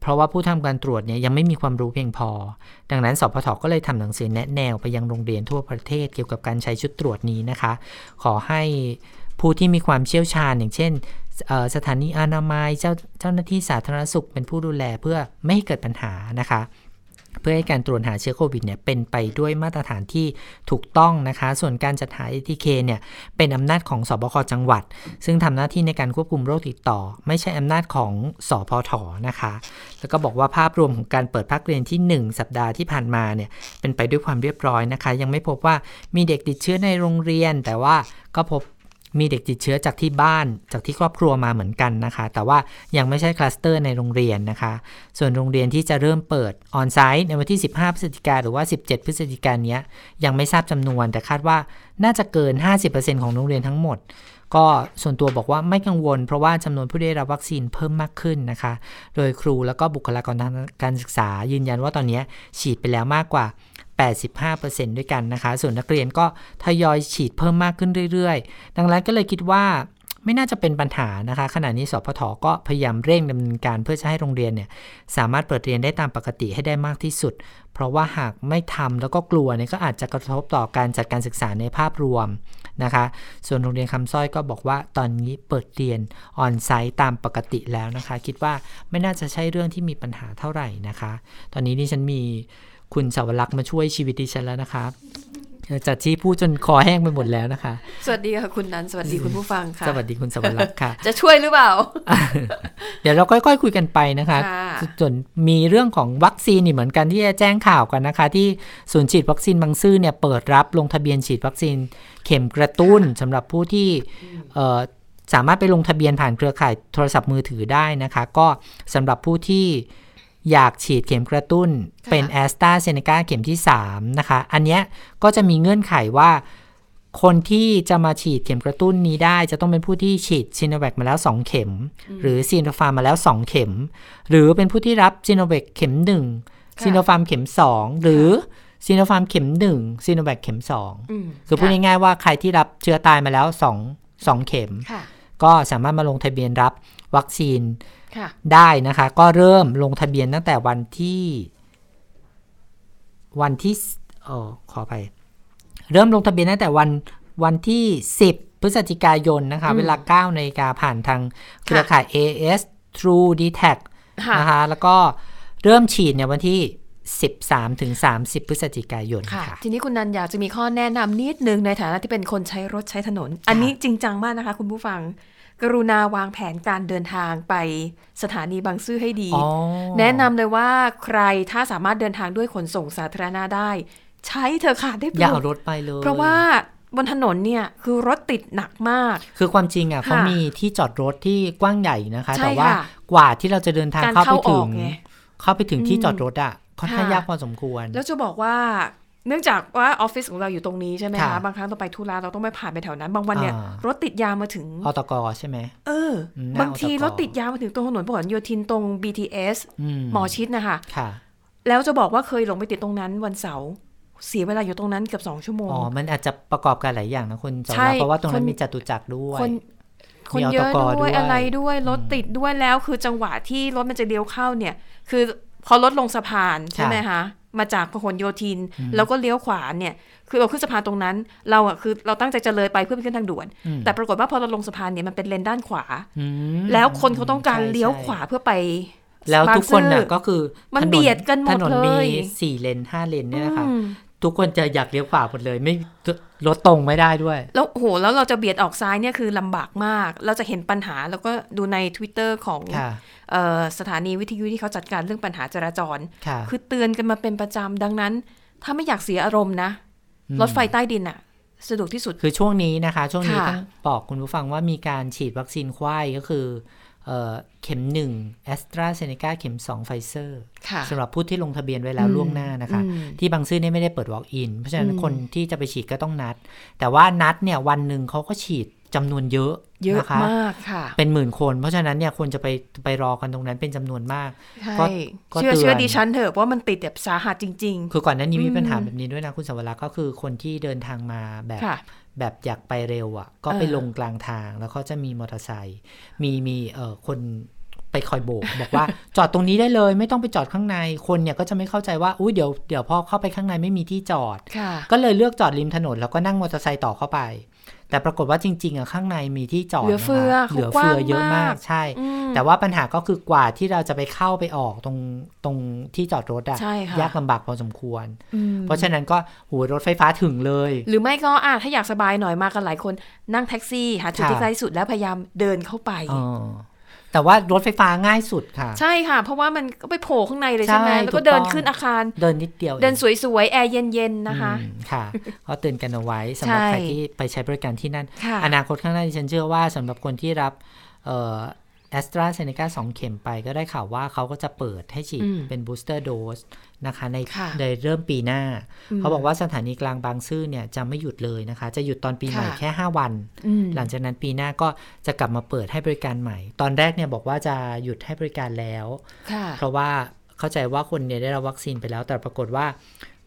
เพราะว่าผู้ทำการตรวจเนี่ยยังไม่มีความรู้เพียงพอ ดังนั้นสพทก็เลยทำหนังสือแนะแนวไปยังโรงเรียนทั่วประเทศเกี่ยวกับการใช้ชุดตรวจนี้นะคะ ขอให้ผู้ที่มีความเชี่ยวชาญ อย่างเช่นสถานีอนามัยเจ้าเจ้าหน้าที่สาธารณสุขเป็นผู้ดูแลเพื่อไม่ให้เกิดปัญหานะคะ เพื่อให้การตรวจหาเชื้อโควิดเนี่ยเป็นไปด้วยมาตรฐานที่ถูกต้องนะคะ ส่วนการจัดหา ATK เนี่ยเป็นอำนาจของสบคจังหวัด ซึ่งทำหน้าที่ในการควบคุมโรคติดต่อ ไม่ใช่อำนาจของสอพทนะคะ แล้วก็บอกว่าภาพรวมของการเปิดภาคเรียนที่ 1 สัปดาห์ที่ผ่านมาเนี่ยเป็นไปด้วยความเรียบร้อยนะคะ ยังไม่พบว่ามีเด็กติดเชื้อในโรงเรียน แต่ว่าก็พบ มีเด็กติดเชื้อจากที่บ้านจากที่ครอบครัวมาเหมือนกันนะคะ แต่ว่ายังไม่ใช่คลัสเตอร์ในโรงเรียนนะคะ ส่วนโรงเรียนที่จะเริ่มเปิดออนไซต์ในวันที่ 15 พฤศจิกาหรือว่า 17 พฤศจิกายนนี้ยังไม่ทราบจำนวน แต่คาดว่าน่าจะเกิน 50%ของโรงเรียนทั้งหมด ก็ส่วนตัวบอกว่าไม่กังวล เพราะว่าจำนวนผู้ได้รับวัคซีนเพิ่มมากขึ้นนะคะ โดยครูแล้วก็บุคลากรทางการศึกษายืนยันว่าตอนนี้ฉีดไปแล้วมากกว่า 85%ด้วยกันนะคะ ส่วนนักเรียนก็ทยอยฉีดเพิ่มมากขึ้นเรื่อยๆ ดังนั้นก็เลยคิดว่าไม่น่าจะเป็นปัญหานะคะ ขณะนี้สพทก็พยายามเร่งดำเนินการเพื่อจะให้โรงเรียนเนี่ยสามารถเปิดเรียนได้ตามปกติให้ได้มากที่สุด เพราะว่าหากไม่ทำแล้วก็กลัวเนี่ยก็อาจจะกระทบต่อการจัดการศึกษาในภาพรวมนะคะ ส่วนโรงเรียนคำสร้อยก็บอกว่าตอนนี้เปิดเรียนออนไซต์ตามปกติแล้วนะคะ คิดว่าไม่น่าจะใช่เรื่องที่มีปัญหาเท่าไหร่นะคะ ตอนนี้ดิฉันมี คุณสาวรักษ์มาช่วยชีวิตดิฉันแล้วนะคะจากที่พูดจนคอแห้งไปหมดแล้วนะคะ สวัสดีค่ะคุณนันสวัสดีคุณผู้ฟังค่ะ สวัสดีคุณสวรักษ์ค่ะ จะช่วยหรือเปล่า เดี๋ยวเราค่อยๆคุยกันไปนะคะค่ะส่วนมีเรื่องของวัคซีนนี่เหมือนกันที่จะแจ้งข่าวกันนะคะ ที่ศูนย์ฉีดวัคซีนบางซื่อเนี่ยเปิดรับลงทะเบียนฉีดวัคซีน เข็มกระตุ้นสำหรับผู้ที่เอ่อสามารถไปลงทะเบียนผ่านเครือข่ายโทรศัพท์มือถือได้นะคะ ก็สำหรับผู้ที่ อยากฉีดเข็มกระตุ้น เป็นแอสตราเซเนกาเข็มที่ 3 นะคะ อันเนี้ยก็จะมีเงื่อนไขว่า คนที่จะมาฉีดเข็มกระตุ้นนี้ได้ จะต้องเป็นผู้ที่ฉีดซีโนแวคมาแล้ว 2 เข็ม หรือซีโนฟาร์มมาแล้ว 2 เข็ม หรือเป็นผู้ที่รับซีโนแวคเข็ม1ค่ะซีโนฟาร์มเข็ม 2 หรือซีโนฟาร์มเข็ม1ซีโนแวคเข็ม2อืมคือพูดค่ะง่ายๆว่าใครที่รับเชื้อตายมาแล้ว2 2เข็มค่ะก็สามารถมาลงทะเบียนรับวัคซีนค่ะ ได้นะคะ ก็เริ่มลงทะเบียนตั้งแต่วันที่ วันที่เออขอไป เริ่มลงทะเบียนตั้งแต่วันวันที่ 10 พฤศจิกายนนะคะอืมเวลา9นาฬิกาผ่านทางเครือข่าย AS True d t a c ค่ะนะคะ แล้วก็เริ่มฉีดเนี่ยวันที่13ถึง30 พฤศจิกายนค่ะค่ะ ทีนี้คุณนันอยากจะมีข้อแนะนำนิดนึงในฐานะที่เป็นคนใช้รถใช้ถนน อันนี้จริงจังมากนะคะคุณผู้ฟัง กรุณาวางแผนการเดินทางไปสถานีบางซื่อให้ดีอ๋อแนะนำเลยว่าใครถ้าสามารถเดินทางด้วยขนส่งสาธารณะได้ ใช้เธอะค่ะได้อย่าโปรเอาดรถไปเลย เพราะว่าบนถนนเนี่ยคือรถติดหนักมาก คือความจริงอะค่ะเขามีที่จอดรถที่กว้างใหญ่นะคะใช่แต่ว่าค่ะกว่าที่เราจะเดินทางการเข้าไปเข้าอถึองกไงเข้าไปถึงที่อืมจอดรถอะค่อนข้างค่ะยากพอสมควร แล้วจะบอกว่า เนื่องจากว่าออฟฟิศของเราอยู่ตรงนี้ใช่ไหมค่ะคะบางครั้งต้องไปธุระเราต้องไปผ่านไปแถวนั้น บางวันเนี่ยอ่ารถติดยาวมาถึงอตกใช่ไหมเอออืมหน้าบางทีอตกรถติดยาวมาถึงตรงถนนพหลโยธินตรง BTS อืมหมอชิดนะคะค่ะ แล้วจะบอกว่าเคยลงไปติดตรงนั้นวันเสาร์เสียเวลาอยู่ตรงนั้นเกือบสองชั่วโมงอ๋อมันอาจจะประกอบกันหลายอย่างนะคุณจอใช่มเพราะว่าตรงนั้คนนมีจตุจักรด้วยคนคนมีเยอะอตกด้ด้ววยยอะไรด้วยรถติดด้วยแล้วคือจังหวะที่รถมันจะเลี้ยวเข้าเนี่ย คือพอรถลงสะพานใช่ไหมคะ มาจากพหลโยธิน แล้วก็เลี้ยวขวาเนี่ย คือเราขึ้นสะพานตรงนั้น เราอะคือเราตั้งใจจะเลยไปเพื่อไปขึ้นทางด่วนอืมแต่ปรากฏว่าพอเราลงสะพานเนี่ยมันเป็นเลนด้านขวาอืมแล้วคนเขาต้องการใช่เลี้ยวใช่ขวาเพื่อไปแล้วทุกคนบางซื่น่ะอก็คือมันถเบียดกันหมดถนนเลยมีสี่เลนห้าเลนเนี่ยนะคะอืมทุกคนจะอยากเลี้ยวขวาหมดเลย ไม่ รถตรงไม่ได้ด้วย แล้วโหแล้วเราจะเบียดออกซ้ายเนี่ยคือลำบากมาก เราจะเห็นปัญหาแล้วก็ดูใน Twitter ของค่ะเอ่อสถานีวิทยุที่เขาจัดการเรื่องปัญหาจราจรค่ะคือเตือนกันมาเป็นประจำดังนั้น ถ้าไม่อยากเสียอารมณ์นะ รถไฟใต้ดินอะสะดวกที่สุดคือช่วงนี้นะคะ ช่วงนี้ค่ะต้องบอกคุณผู้ฟังว่ามีการฉีดวัคซีนควายก็คือ เอ่อเข็ม1 a s t r a z เซ e c a เข็ม2ไฟเซอร์ค่ะสำหรับผู้ที่ลงทะเบียนไว้แล้วอืมล่วงหน้านะคะอืมที่บางซื่อเนี่ยไม่ได้เปิด walk in เพราะฉะนั้นอืมคนที่จะไปฉีดก็ต้องนัด แต่ว่านัดเนี่ยวันหนึ่งเขาก็ฉีดจำนวนเยอะเยอะนะคะมากค่ะ เป็นหมื่นคน เพราะฉะนั้นเนี่ยควรจะไปไปรอกันตรงนั้นเป็นจำนวนมากใช่ก็ก็เชื่อเตือนเชื่อดิฉันเถอะว่ามันติดแบบสาหัสจริงคือก่อนหน้านี้มีอืมปัญหาแบบนี้ด้วยนะคุณสวรักษ์ก็คือคนที่เดินทางมาแบบๆค่ะ แบบอยากไปเร็วอะ ก็ไปเออลงกลางทางแล้วเขาจะมีมอเตอร์ไซค์มีมีเอ่อคนไปคอยโบกบอกว่าจอดตรงนี้ได้เลยไม่ต้องไปจอดข้างในคนเนี่ยก็จะไม่เข้าใจว่าอุ้ยเดี๋ยวเดี๋ยวพอเข้าไปข้างในไม่มีที่จอดค่ะก็เลยเลือกจอดริมถนนแล้วก็นั่งมอเตอร์ไซค์ต่อเข้าไป แต่ปรากฏว่าจริงๆอะข้างในมีที่จอดเหลือเฟือนะคะเหลือเฟือเยอะมากใช่อืมแต่ว่าปัญหาก็คือกว่าที่เราจะไปเข้าไปออกตรงตรงที่จอดรถอะใช่ค่ะยากลำบากพอสมควรอืมเพราะฉะนั้นก็หูรถไฟฟ้าถึงเลย หรือไม่ก็อะถ้าอยากสบายหน่อยมากันหลายคนนั่งแท็กซี่หาจุดค่ะที่ใกล้ที่สุดแล้วพยายามเดินเข้าไปเออ แต่ว่ารถไฟฟ้าง่ายสุดค่ะ ใช่ค่ะ เพราะว่ามันก็ไปโผล่ข้างในเลยใช่ไหมใช่แล้วถูก็กต้องเดินขึ้นอาคาร เดินนิดเดียวองเดินสวยๆ แอร์เย็นๆ นะคะอืมค่ะก็เตือนกันเอาไว้สำหรับใช่ใครที่ไปใช้บริการที่นั่นค่ะอนาคตข้างหน้าดิฉันเชื่อว่าสำหรับคนที่รับ เอ่อแอสตราเซเนกาสองเข็มไปก็ได้ข่าวว่าเขาก็จะเปิดให้ฉีดอืมเป็น booster dose นะคะในค่ะในเริ่มปีหน้าอืมเขาบอกว่าสถานีกลางบางซื่อเนี่ยจะไม่หยุดเลยนะคะ จะหยุดตอนปีใหม่ค่ะแค่ 5 วันอืมหลังจากนั้นปีหน้าก็จะกลับมาเปิดให้บริการใหม่ ตอนแรกเนี่ยบอกว่าจะหยุดให้บริการแล้วค่ะเพราะว่าเข้าใจว่าคนเนี่ยได้รับวัคซีนไปแล้วแต่ปรากฏว่า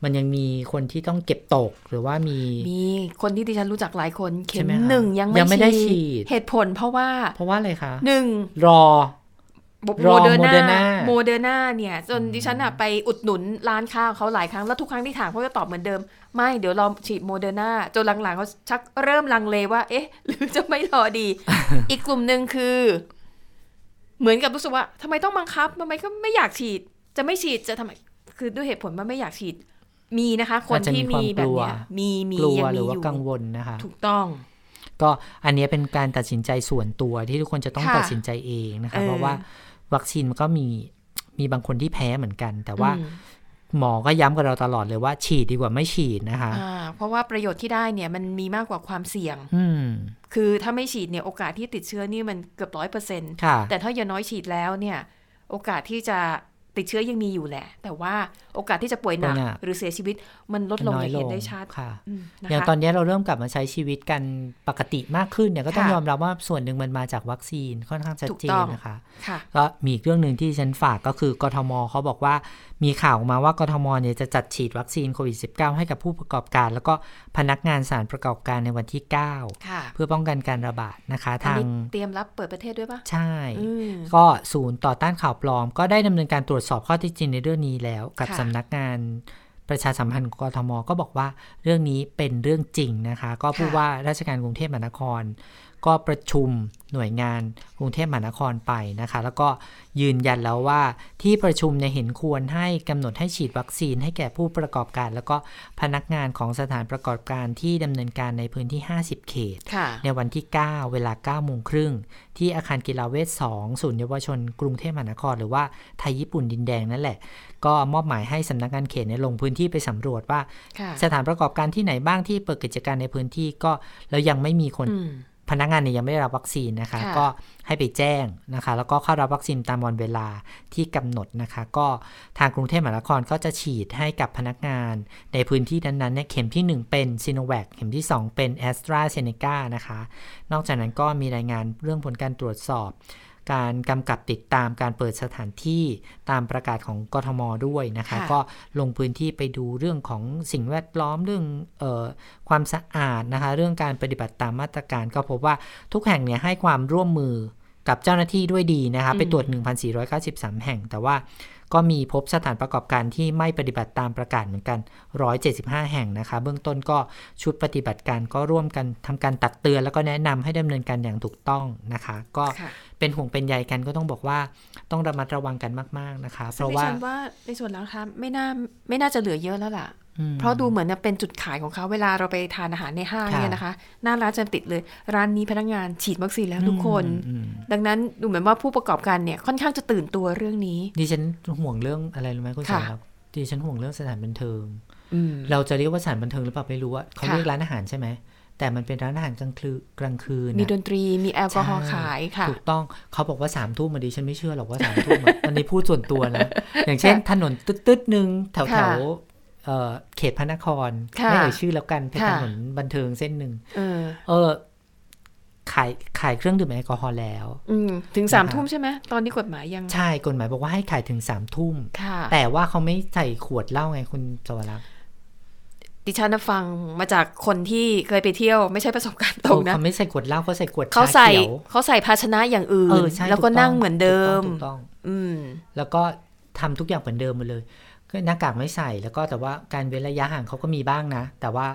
มันยังมีคนที่ต้องเก็บตกหรือว่ามี มีคนที่ดิฉันรู้จักหลายคนใช่ไหมคะเข็มหนึ่งยังยังไม่ได้ฉีด เหตุผลเพราะว่า เพราะว่าอะไรคะหนึ่งรอโมเดอร์นา รอ Moderna โมเดอร์นาเนี่ย จนดิฉันอะไปอุดหนุนร้านค้าของเขาหลายครั้ง แล้วทุกครั้งที่ถามเขาจะตอบเหมือนเดิม ไม่เดี๋ยวรอฉีดโมเดอร์นาจนหลังๆเขาชักเริ่มลังเลว่า เอ๊ะ หรือจะไม่รอดี อีกกลุ่มหนึ่งคือ เหมือนกับรู้สึกว่าทำไมต้องบังคับทำไมก็ไม่อยากฉีด จะไม่ฉีดจะทำไมคือด้วยเหตุผลว่าไม่อยากฉีด มีนะคะ คนอาจจะที่มีมีความแบบกลัวเนี้ยมีมีกลัวยังหรืมีออว่ายู่กังวลนะคะ ถูกต้อง ก็อันเนี้ยเป็นการตัดสินใจส่วนตัวที่ทุกคนจะต้องค่ะตัดสินใจเองนะคะเออเพราะว่าวัคซีนมันก็มีมีบางคนที่แพ้เหมือนกัน แต่ว่าอืมหมอก็ย้ำกับเราตลอดเลยว่า ฉีดดีกว่าไม่ฉีดนะคะอ่าเพราะว่าประโยชน์ที่ได้เนี่ยมันมีมากกว่าความเสี่ยง อืมคือถ้าไม่ฉีดเนี่ยโอกาสที่ติดเชื้อนี่มันเกือบร้อยเปอร์เซ็นต์ค่ะแต่ถ้าอย่างน้อยฉีดแล้วเนี่ย โอกาสที่จะ ติดเชื้อยังมีอยู่แหละ แต่ว่าโอกาสที่จะป่วยหนักป่วยหนักหรือเสียชีวิตมันลดลงอย่างเห็นได้ชัดค่ะอืมนะอย่างคะตอนนี้เราเริ่มกลับมาใช้ชีวิตกันปกติมากขึ้นเนี่ยก็ต้องค่ะยอมรับว่าส่วนหนึ่งมันมาจากวัคซีนค่อนข้างชัดถูกเจต้นองนะคะค่ะก็มีอีกเรื่องหนึ่งที่ฉันฝากก็คือกทมเขาบอกว่ามีข่าวออกมาว่ากทมเนี่ยจะจัดฉีดวัคซีนโควิด -19 ให้กับผู้ประกอบการ แล้วก็พนักงานสถารประกอบการในวันที่9ค่ะเพื่อป้องกันการระบาดนะคะอันทางนี้เตรียมรับเปิดประเทศด้วยปะใช่อืมก็ศูนย์ต่อต้านข่าวปลอม ก็ได้ดำเนินการตรวจสอบข้อเท็จจริงในเรื่องนี้แล้วกับค่ะสำนักงานประชาสัมพันธ์ของกทมก็บอกว่าเรื่องนี้เป็นเรื่องจริงนะคะ ก็ผู้ว่าราชการกรุงเทพมหานคร ก็ประชุมหน่วยงานกรุงเทพมหานครไปนะคะ แล้วก็ยืนยันแล้วว่าที่ประชุมเนี่ยเห็นควรให้กำหนดให้ฉีดวัคซีนให้แก่ผู้ประกอบการ แล้วก็พนักงานของสถานประกอบการที่ดำเนินการในพื้นที่ 50 เขตค่ะในวันที่ 9 เวลา9โมงครึ่ง ที่อาคารกีฬาเวท2ศูนย์เยาวชนกรุงเทพมหานคร หรือว่าไทยญี่ปุ่นดินแดงนั่นแหละ ก็มอบหมายให้สำนักงานเขตเนี่ยลงพื้นที่ไปสำรวจว่าค่ะสถานประกอบการที่ไหนบ้างที่เปิดกิจการในพื้นที่ก็แล้วยังไม่มีคนอืม พนักงานเนี่ยยังไม่ได้รับวัคซีนนะคะค่ะก็ให้ไปแจ้งนะคะ แล้วก็เข้ารับวัคซีนตามวันเวลาที่กำหนดนะคะ ก็ทางกรุงเทพมหานครก็จะฉีดให้กับพนักงาน ในพื้นที่นั้นๆเนี่ยเข็มที่ 1 เป็นซีโนแวคเข็มที่ 2 เป็นแอสตราเซเนกานะคะ นอกจากนั้นก็มีรายงานเรื่องผลการตรวจสอบ การกำกับติดตามการเปิดสถานที่ตามประกาศของกทมด้วยนะคะค่ะก็ลงพื้นที่ไปดูเรื่องของสิ่งแวดล้อมเรื่องเออความสะอาดนะคะ เรื่องการปฏิบัติตามมาตรการก็พบว่าทุกแห่งเนี่ยให้ความร่วมมือ กับเจ้าหน้าที่ด้วยดีนะคะไปตรวจ 1,493 แห่ง แต่ว่าก็มีพบสถานประกอบการที่ไม่ปฏิบัติตามประกาศเหมือนกัน 175 แห่งนะคะ เบื้องต้นก็ชุดปฏิบัติการก็ร่วมกันทำการตักเตือน แล้วก็แนะนำให้ดำเนินการอย่างถูกต้องนะคะ ก็ค่ะเป็นห่วงเป็นใยกันก็ต้องบอกว่าต้องระมัดระวังกันมาก ๆนะคะ เพซึ่งราะดิว่าฉันว่าในส่วนร้านค้าไม่น่าไม่น่าจะเหลือเยอะแล้วล่ะอืม เพราะดูเหมือนจะเป็นจุดขายของเขาเวลาเราไปทานอาหารในห้างค่ะเนี่ยนะคะ หน้าร้านจะติดเลย ร้านนี้พนักงานฉีดวัคซีนแล้วทุกคนอืมดังนั้นดูเหมือนว่าผู้ประกอบการเนี่ยค่อนข้างจะตื่นตัวเรื่องนี้ ดิฉันห่วงเรื่องอะไรรู้ไหมคุณสาค่ะรับดิฉันห่วงเรื่องสถานบันเทิงอืมเราจะเรียกว่าสถานบันเทิงหรือเปล่าไม่รู้อะเขาค่ะเรียกร้านอาหารใช่ไหมแต่มันเป็นร้านอาหารกลางคืนกลางคืน มีอะดนตรีมีแอลกอฮอล์ใช่ขายค่ะ ถูกต้องเขาบอกว่าสามทุ่มมาดิฉันไม่เชื่อหรอกว่าสามทุ่มอะอันนี้พูดส่วนตัวนะ อย่างเช่นถนนตึ๊ดๆหนึ่งแถวแถค่ะว เอ่อเขตพระนครค่ะไม่เอ่ยชื่อแล้วกันเป็นค่ะถนนบันเทิงเส้นหนึ่งเออเออขายขายเครื่องดื่มแอลกอฮอล์แล้วอืมถึงสามนะคะทุ่มใช่ไหมตอนนี้กฎหมายยัง ใช่กฎหมายบอกว่าให้ขายถึงสามทุ่มค่ะแต่ว่าเขาไม่ใส่ขวดเหล้าไงคุณสวรักษ์ดิฉันน่ะฟังมาจากคนที่เคยไปเที่ยวไม่ใช่ประสบการณ์ตรงนะเขาไม่ใส่ขวดเหล้าเขาใส่ขวดเขาชาใส่เขียวเขาใส่ภาชนะอย่างอื่เอนอใช่แล้วก็ถูต้นั่งเหมือนเดิมถูกต้องอืม แล้วก็ทำทุกอย่างเหมือนเดิมหมดเลย ก็หน้ากากไม่ใส่แล้วก็แต่ว่าการเว้นระยะห่างเขาก็มีบ้างนะ แต่ว่า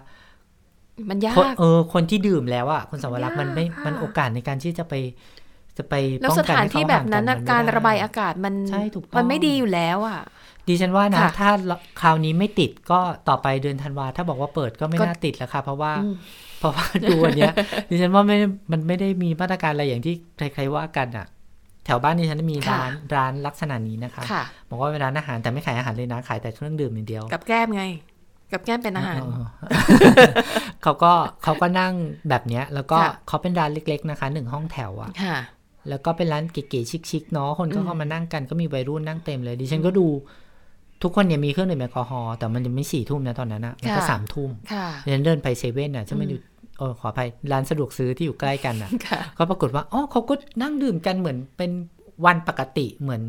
มันยาคนกเออ คนที่ดื่มแล้วอะคุณสวรักษ์มันไม่ยากค่ะมันโอกาสในการที่จะไป จะไปแล้วป้องสกันถานให้เขที่แบบนั้นห่นะงกัการมัไม่ระบายได้อากาศมันใช่ถูกต้องมันไม่ดีอยู่แล้วอะดิฉันว่านะค่ะถ้าคราวนี้ไม่ติดก็ต่อไปเดือนธันวาถ้าบอกว่าเปิดก็ไม่ก็น่าติดแล้วค่ะเพราะว่าอืมเพราะว่าดูวันเนี้ยดิฉันว่าไม่มันไม่ได้มีมาตรการอะไรอย่างที่ใครๆว่ากันอะ แถวบ้านดิฉันมีค่ะร้านร้านลักษณะนี้นะคะค่ะบอกว่าเป็นร้านอาหารแต่ไม่ขายอาหารเลยนะขายแต่เครื่องดื่มอย่างเดียว กับแก้มไง กับแก้มเป็นอาหารเออเขาก็เขาก็นั่งแบบเนี้ย แล้วก็ค่ะเขาเป็นร้านเล็ก ๆ นะคะหนึ่งห้องแถวอะค่ะแล้วก็เป็นร้านเก๋ๆชิคๆเนาะคนก็อืมเข้ามานั่งกันก็มีวัยรุ่นนั่งเต็มเลยดิฉันก็ดูทุกคนเนี่ยมีเครื่องดื่มแอลกอฮอล์แต่มันยังไม่สี่ทุ่มนะตอนนั้นนะมันก็สามทุ่มค่ะดิฉันเดินไปเซเว่นอะจะมาอยู่ เออขออภัยร้านสะดวกซื้อที่อยู่ใกล้กันอะค่ะก็ปรากฏว่าอ๋อเขาก็นั่งดื่มกันเหมือนเป็นวันปกติเหมือน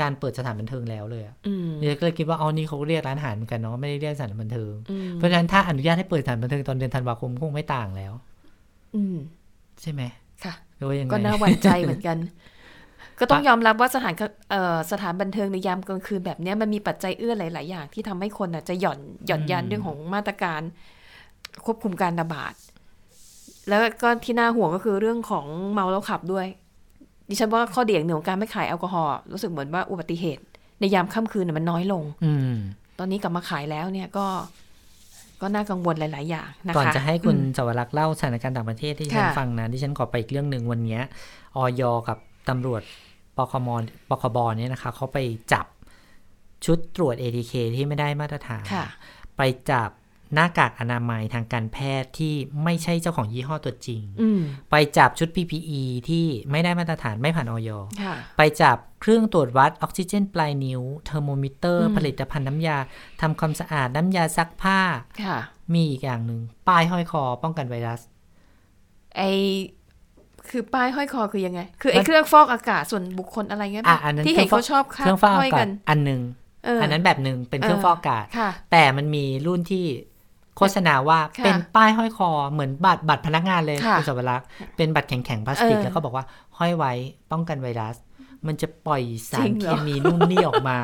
การเปิดสถานบันเทิงแล้วเลยอะอืมดิฉันก็เลยคิดว่าอ๋อนี่เขาเรียกร้านอาหารเหมือนกันเนาะไม่ได้เรียกสถานบันเทิงอืมเพราะฉะนั้นถ้าอนุญาตให้เปิดสถานบันเทิงตอนเดือนธันวาคมคงไม่ต่างแล้ว อืมใช่ไหมค่ะหรือว่ายังไงก็น่าหวั่นใจเหมือนกัน ก็ต้องยอมรับว่าสถานกเอ่อสถานบันเทิงในยามกลางคืนแบบเนี้ยมันมีปัจจัยเอื้อหลาย ๆ อย่างที่ทำให้คนอะจะหย่อนหย่อนยันเรื่องของมาตรการควบคุมการระบาด แล้วก็ที่น่าห่วงก็คือเรื่องของเมาแล้วขับด้วย ดิฉันว่าข้อเดีอย่างหนึ่งของการไม่ขายแอลกอฮอล์รู้สึกเหมือนว่าอุบัติเหตุ ในยามค่ำคืนน่ะมันน้อยลง อืมตอนนี้กลับมาขายแล้วเนี่ยก็ก็น่ากังวลหลาย ๆ อย่างนะคะก่อนจะให้คุณอืมสวรักษ์เล่าสถานการณ์ต่างประเทศที่ฉันค่ะฟังนะที่ฉันขอไปอีกเรื่องหนึ่งวันเนี้ยออยกับตำรวจปคมปคบเนี่ยนะคะเขาไปจับชุดตรวจ ATK ที่ไม่ได้มาตรฐานค่ะไปจับ หน้ากากอนามัยทางการแพทย์ที่ไม่ใช่เจ้าของยี่ห้อตัวจริงอืมไปจับชุด PPE ที่ไม่ได้มาตรฐานไม่ผ่านอย. ค่ะไปจับเครื่องตรวจวัดออกซิเจนปลายนิ้ว เทอร์โมมิเตอร์อืมผลิตภัณฑ์น้ำยาทำความสะอาดน้ำยาซักผ้าค่ะมีอีกอย่างหนึ่งป้ายห้อยคอป้องกันไวรัส ไอคือป้ายห้อยคอคือยังไง คือไอมันเครื่องฟอกอากาศส่วนบุคคลอะไรเงี้ยอะอันนั้นที่เห็นเครื่องฟอกเขาชอบเครื่องฟอกอากาศห้อยกันอันหนึ่งเอออันนั้นแบบหนึ่งเป็นเครื่องเออฟอกอากาศค่ะแต่มันมีรุ่นที่ โฆษณาว่าค่ะเป็นป้ายห้อยคอเหมือนบัตรบัตรพนักงานเลยค่ะคุณสวรักษ์เป็นบัตรแข็งๆพลาสติกเออแล้วก็บอกว่าห้อยไว้ป้องกันไวรัส มันจะปล่อยสาจริรงเหเครอมีนู่นนี่ออกมา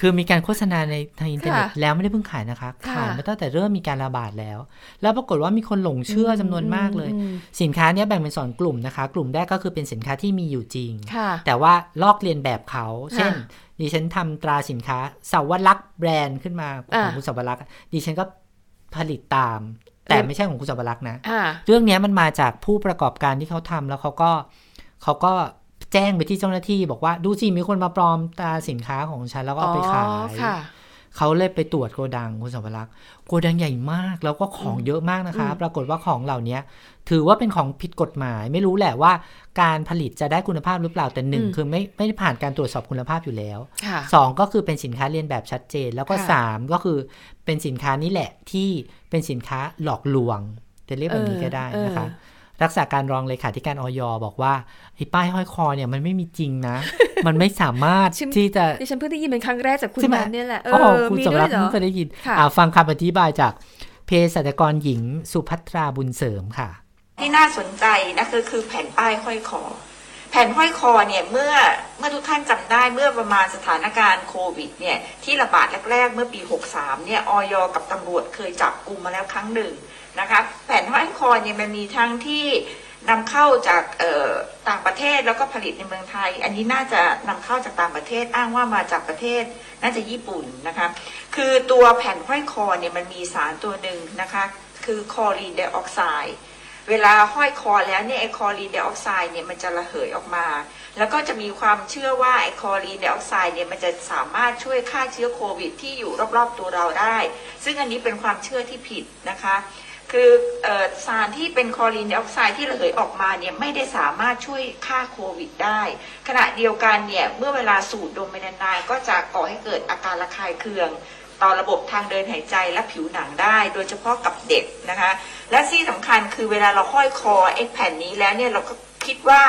คือมีการโฆษณาในทางอินเทอร์เน็ตค่ะแล้วไม่ได้เพิ่งขายนะคะค่ะขายมาตั้งแต่เริ่มมีการระบาดแล้ว แล้วปรากฏว่ามีคนหลงเชื่อจำนวนมากเลยอืมสินค้าเนี้ยแบ่งเป็นสองกลุ่มนะคะ กลุ่มแรกก็คือเป็นสินค้าที่มีอยู่จริงค่ะแต่ว่าลอกเลียนแบบเขาเช่นค่ะดิฉันทำตราสินค้าสาวรักษ์แบรนด์ขึ้นมาขอ่าองคุณสาวรักษ์ดิฉันก็ ผลิตตาม แต่ไม่ใช่ของคุณสาวรักษ์นะอ่าเรื่องเนี้ยมันมาจากผู้ประกอบการที่เขาทำแล้วเขาก็เขาก็แจ้งไปที่เจ้าหน้าที่บอกว่าดูสิมีคนมาปลอมตราสินค้าของฉันแล้วก็เอาไปขายอ๋อค่ะเขาเลยไปตรวจโกดังคุณสาวรักษ์โกดังใหญ่มากแล้วก็ของเยอะมากนะคะอืมปรากฏว่าของเหล่านี้ถือว่าเป็นของผิดกฎหมาย ไม่รู้แหละว่าการผลิตจะได้คุณภาพหรือเปล่าแต่หนึ่งคือไม่ไม่ได้ผ่านการตรวจสอบคุณภาพอยู่แล้วค่ะสองก็คือเป็นสินค้าเรียนแบบชัดเจน แล้วก็ค่ะสามก็คือ เป็นสินค้านี้แหละที่เป็นสินค้าหลอกลวง จะเรียกแบบนี้ก็ได้นะคะเออรักษาการรองเลขาธิการออยบอกว่าไอ้ป้ายห้อยคอเนี่ยมันไม่มีจริงนะ มันไม่สามารถชิมที่จะดิฉันเพิ่งได้ยินเป็นครั้งแรกจากคุณใช่ไหมนันเนี่ยแหละเออ๋ออคุณมีสมด้วรัยกเหรอเพิ่งเคยได้ยินค่ะอ่าฟังคำอธิบายจากเภสัชกรหญิงสุภัทราบุญเสริมค่ะ ที่น่าสนใจนะคือคือแผ่นป้ายห้อยคอแผ่นห้อยคอเนี่ยเมื่อเมื่อทุกท่านจำได้เมื่อประมาณสถานการณ์โควิดเนี่ยที่ระบาดแรกๆเมื่อปี 63เนี่ยออยกับตำรวจเคยจับกลุ่มมาแล้วครั้งหนึ่งนะคะแผ่นห้อยคอเนี่ยมันมีทั้งที่นำเข้าจากต่างประเทศแล้วก็ผลิตในเมืองไทย อันนี้น่าจะนำเข้าจากต่างประเทศอ้างว่ามาจากประเทศน่าจะญี่ปุ่นนะคะคือตัวแผ่นห้อยคอเนี่ยมันมีสารตัวหนึ่งนะคะคือคลอรีนไดออกไซด์ เวลาห้อยคอแล้วเนี่ยไอคลอรีนไดออกไซด์เนี่ยมันจะระเหยออกมา แล้วก็จะมีความเชื่อว่าไอคลอรีนไดออกไซด์เนี่ยมันจะสามารถช่วยฆ่าเชื้อโควิด ที่อยู่รอบๆตัวเราได้ ซึ่งอันนี้เป็นความเชื่อที่ผิดนะคะคือเอ่อสารที่เป็นคลอรีนไดออกไซด์ที่ระเหยออกมาเนี่ยไม่ได้สามารถช่วยฆ่าโควิดได้ ขณะเดียวกันเนี่ยเมื่อเวลาสูดดมไปนานๆก็จะก่อให้เกิดอาการระคายเคือง ต่อระบบทางเดินหายใจและผิวหนังได้ โดยเฉพาะกับเด็กนะคะ และที่สำคัญคือเวลาเราห้อยคอไอ้แผ่นนี้แล้วเนี่ยเราก็คิดว่า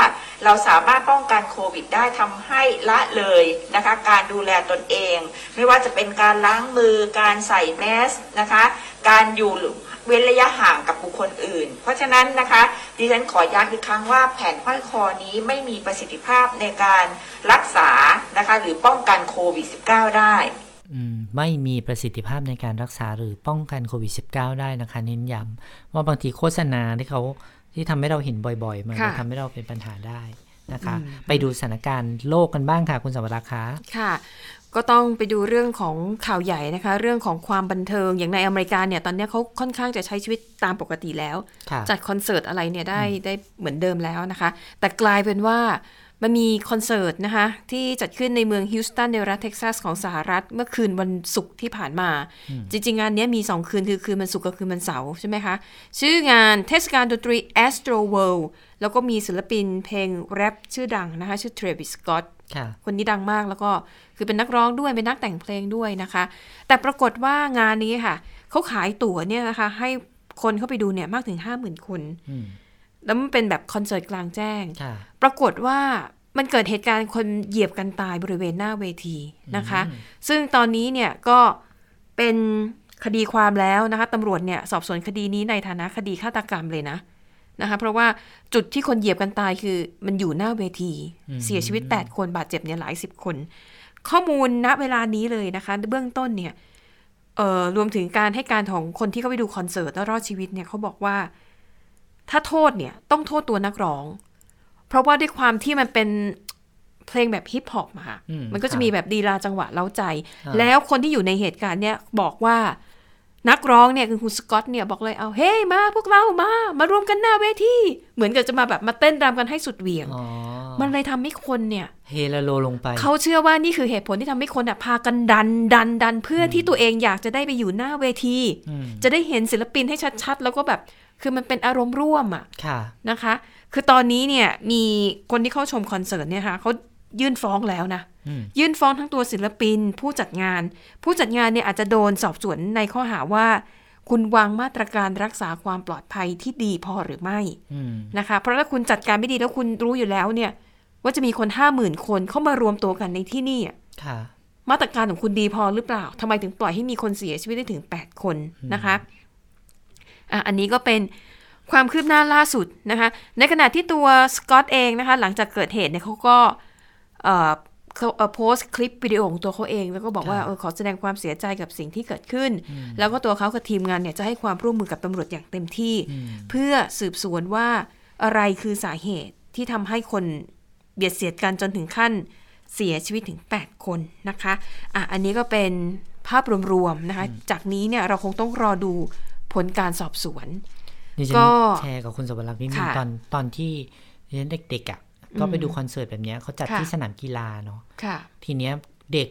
เราสามารถป้องกันโควิดได้ทำให้ละเลยนะคะ การดูแลตนเอง ไม่ว่าจะเป็นการล้างมือการใส่แมสนะคะ การอยู่เว้นระยะห่างกับบุคคลอื่น เพราะฉะนั้นนะคะ ดิฉันขอย้ำอีกครั้งว่าแผ่นห้อยคอนี้ไม่มีประสิทธิภาพในการรักษานะคะ หรือป้องกันโควิด -19 ได้ ไม่มีประสิทธิภาพในการรักษาหรือป้องกันโควิด -19 ได้นะคะเน้นย้ำว่าบางทีโฆษณาที่เขาที่ทำให้เราเห็นบ่อยๆ มันค่ะจะทำให้เราเป็นปัญหาได้นะคะอืมไปดูสถานการณ์โลกกันบ้างค่ะ คุณสวรักษ์คะค่ะก็ต้องไปดูเรื่องของข่าวใหญ่นะคะ เรื่องของความบันเทิงอย่างในอเมริกาเนี่ยตอนเนี้ยเขาค่อนข้างจะใช้ชีวิตตามปกติแล้วค่ะจัดคอนเสิร์ตอะไรเนี่ยได้ได้เหมือนเดิมแล้วนะคะ แต่กลายเป็นว่า มันมีคอนเสิร์ตนะคะ ที่จัดขึ้นในเมืองฮิวสตันในรัฐเท็กซัสของสหรัฐเมื่อคืนวันศุกร์ที่ผ่านมา จริง ๆ งานเนี้ยมี 2 คืนคือคืนวันศุกร์กับคืนวันเสาร์ใช่ไหมคะ ชื่องานเทศกาลดนตรี Astro World แล้วก็มีศิลปินเพลงแรปชื่อดังนะคะ ชื่อ Travis Scott ค่ะคนนี้ดังมากแล้วก็คือเป็นนักร้องด้วย เป็นนักแต่งเพลงด้วยนะคะ แต่ปรากฏว่างานนี้ค่ะเขาขายตั๋วเนี่ยนะคะให้คนเข้าไปดูเนี่ยมากถึง 50,000 คนอืม แล้วมันเป็นแบบคอนเสิร์ตกลางแจ้งค่ะปรากฏว่ามันเกิดเหตุการณ์คนเหยียบกันตายบริเวณหน้าเวทีนะคะ ซึ่งตอนนี้เนี่ยก็เป็นคดีความแล้วนะคะตำรวจเนี่ยสอบสวนคดีนี้ในฐานะคดีฆาตกรรมเลยนะนะคะเพราะว่าจุดที่คนเหยียบกันตายคือมันอยู่หน้าเวที เสียชีวิต 8 คนบาดเจ็บเนี่ยหลายสิบคน ข้อมูลณเวลานี้เลยนะคะ เบื้องต้นเนี่ยเอ่อรวมถึงการให้การของคนที่เขาไปดูคอนเสิร์ตแล้วรอดชีวิตเนี่ยเขาบอกว่า ถ้าโทษเนี่ยต้องโทษตัวนักร้อง เพราะว่าด้วยความที่มันเป็นเพลงแบบฮิปฮอปมาค่ะอืมมันก็คจะรับมีแบบดีลาจังหวะเล้าใจอ่าแล้วคนที่อยู่ในเหตุการณ์เนี่ยบอกว่านักร้องเนี่ยคือคุณสกอตเนี่ยบอกเลยเอาเฮ้ยมาพวกเรามา มารวมกันหน้าเวทีเหมือนกับจะมาแบบมาเต้นรำกันให้สุดเหวี่ยงอ๋อมันเลยทำให้คนเนี่ยเฮลาโลลงไป เขาเชื่อว่านี่คือเหตุผลที่ทำให้คนอะพากันดันดันดันเพื่อที่ตัวเองอยากจะได้ไปอยู่หน้าเวทีอืมจะได้เห็นศิลปินให้ชัดๆ แล้วก็แบบ คือมันเป็นอารมณ์ร่วมอะค่ะนะคะ คือตอนนี้เนี่ยมีคนที่เข้าชมคอนเสิร์ตเนี่ยค่ะเขายื่นฟ้องแล้วนะอืมยื่นฟ้องทั้งตัวศิลปิน ผู้จัดงาน ผู้จัดงานเนี่ยอาจจะโดนสอบสวนในข้อหาว่า คุณวางมาตรการรักษาความปลอดภัยที่ดีพอหรือไม่อืมนะคะ เพราะถ้าคุณจัดการไม่ดีแล้วคุณรู้อยู่แล้วเนี่ย ว่าจะมีคนห้าหมื่นคนเข้ามารวมตัวกันในที่นี่อะค่ะมาตรการของคุณดีพอหรือเปล่าทำไมถึงปล่อยให้มีคนเสียชีวิตได้ถึง 8 คนนะคะ อะอันนี้ก็เป็นความคืบหน้าล่าสุดนะคะ ในขณะที่ตัวสกอตเองนะคะ หลังจากเกิดเหตุเนี่ยเขาก็เอ่อเขาเอ่อโพสต์คลิปวิดีโอของตัวเขาเอง แล้วก็บอกว่าครับเออขอแสดงความเสียใจกับสิ่งที่เกิดขึ้น แล้วก็ตัวเขากับทีมงานเนี่ยจะให้ความร่วมมือกับตำรวจอย่างเต็มที่ เพื่อสืบสวนว่าอะไรคือสาเหตุที่ทำให้คนเบียดเสียดกันจนถึงขั้นเสียชีวิตถึง 8 คนนะคะอะอันนี้ก็เป็นภาพรวมๆนะคะ จากนี้เนี่ยเราคงต้องรอดูผ ลการสอบสวนดิฉัก็นแชร์กับคุณสวรักษ์นิดนึงค่ะตอนตอนที่ดิฉันเด็กๆอะก็ไปดูคอนเสิร์ตแบบเนี้ยเขาจัดค่ะที่สนามกีฬาเนาะค่ะทีเนี้ยเด็ก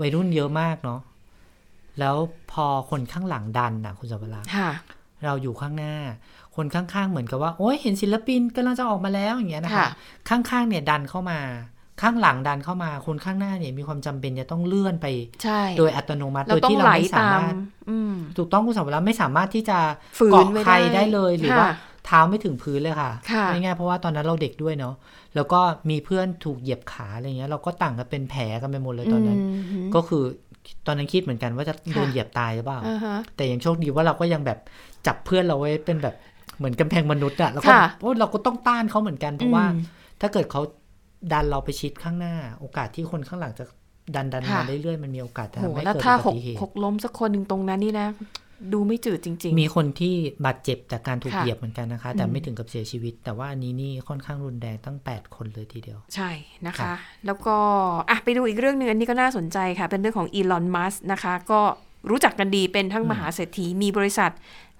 วัยรุ่นเยอะมากเนาะแล้วพอคนข้างหลังดันน่ะคุณสวรักษ์ค่ะเราอยู่ข้างหน้า คนข้างๆเหมือนกับว่า โอ้ยเห็นศิลปินกำลังจะออกมาแล้วอย่างเงี้ยนะคะค่ะข้างๆเนี่ยดันเข้ามา ข้างหลังดันเข้ามาคนข้างหน้าเนี่ยมีความจำเป็นจะต้องเลื่อนไปใช่โดยอัตโนมัติเราโดยต้องที่เราไหลไม่สาตามมารถอืมถูกต้องคุณสาวรักษ์ไม่สามารถที่จะฝืนเกาะไว้ใครได้ได้เลยหรือค่ะว่าเท้าไม่ถึงพื้นเลยค่ะค่ะง่ายๆเพราะว่าตอนนั้นเราเด็กด้วยเนาะแล้วก็มีเพื่อนถูกเหยียบขาอะไรเงี้ย เราก็ต่างกันเป็นแผลกันไปหมดเลยตอนนั้นมก็คือตอนนั้นคิดเหมือนกันว่าจะโดนค่ะเหยียบตายหรือเปล่าอ่าฮะแต่ยังโชคดีว่าเราก็ยังแบบจับเพื่อนเราไว้เป็นแบบเหมือนกำแพงมนุษย์อะแล้วก็ค่ะโอ้ยเราก็ต้องต้านเขาเหมือนกันเพราะว่าอืมถ้าเกิดเขา ดันเราไปชิดข้างหน้า โอกาสที่คนข้างหลังจะดันดันค่ะมาเรื่อยๆมันมีโอกาสจะโหทำให้แล้วเกิดถ้าอุหบักติเหตุหกล้มสักคนหนึ่งตรงนั้นนี่นะ ดูไม่จืดจริงมีคนที่บาดเจ็บจากการถูกค่ะเหยียบเหมือนกันนะคะ แต่อืมไม่ถึงกับเสียชีวิต แต่ว่าอันนี้นี่ค่อนข้างรุนแรงตั้ง 8 คนเลยทีเดียวๆใช่นะครัคะบแล้วก็อะไปดูอีกเรื่องหนึ่งอันนี้ก็น่าสนใจค่ะ เป็นเรื่องของอีลอนมัสนะคะ ก็รู้จักกันดีเป็นทั้งมหาเศรษฐีมีบริษัท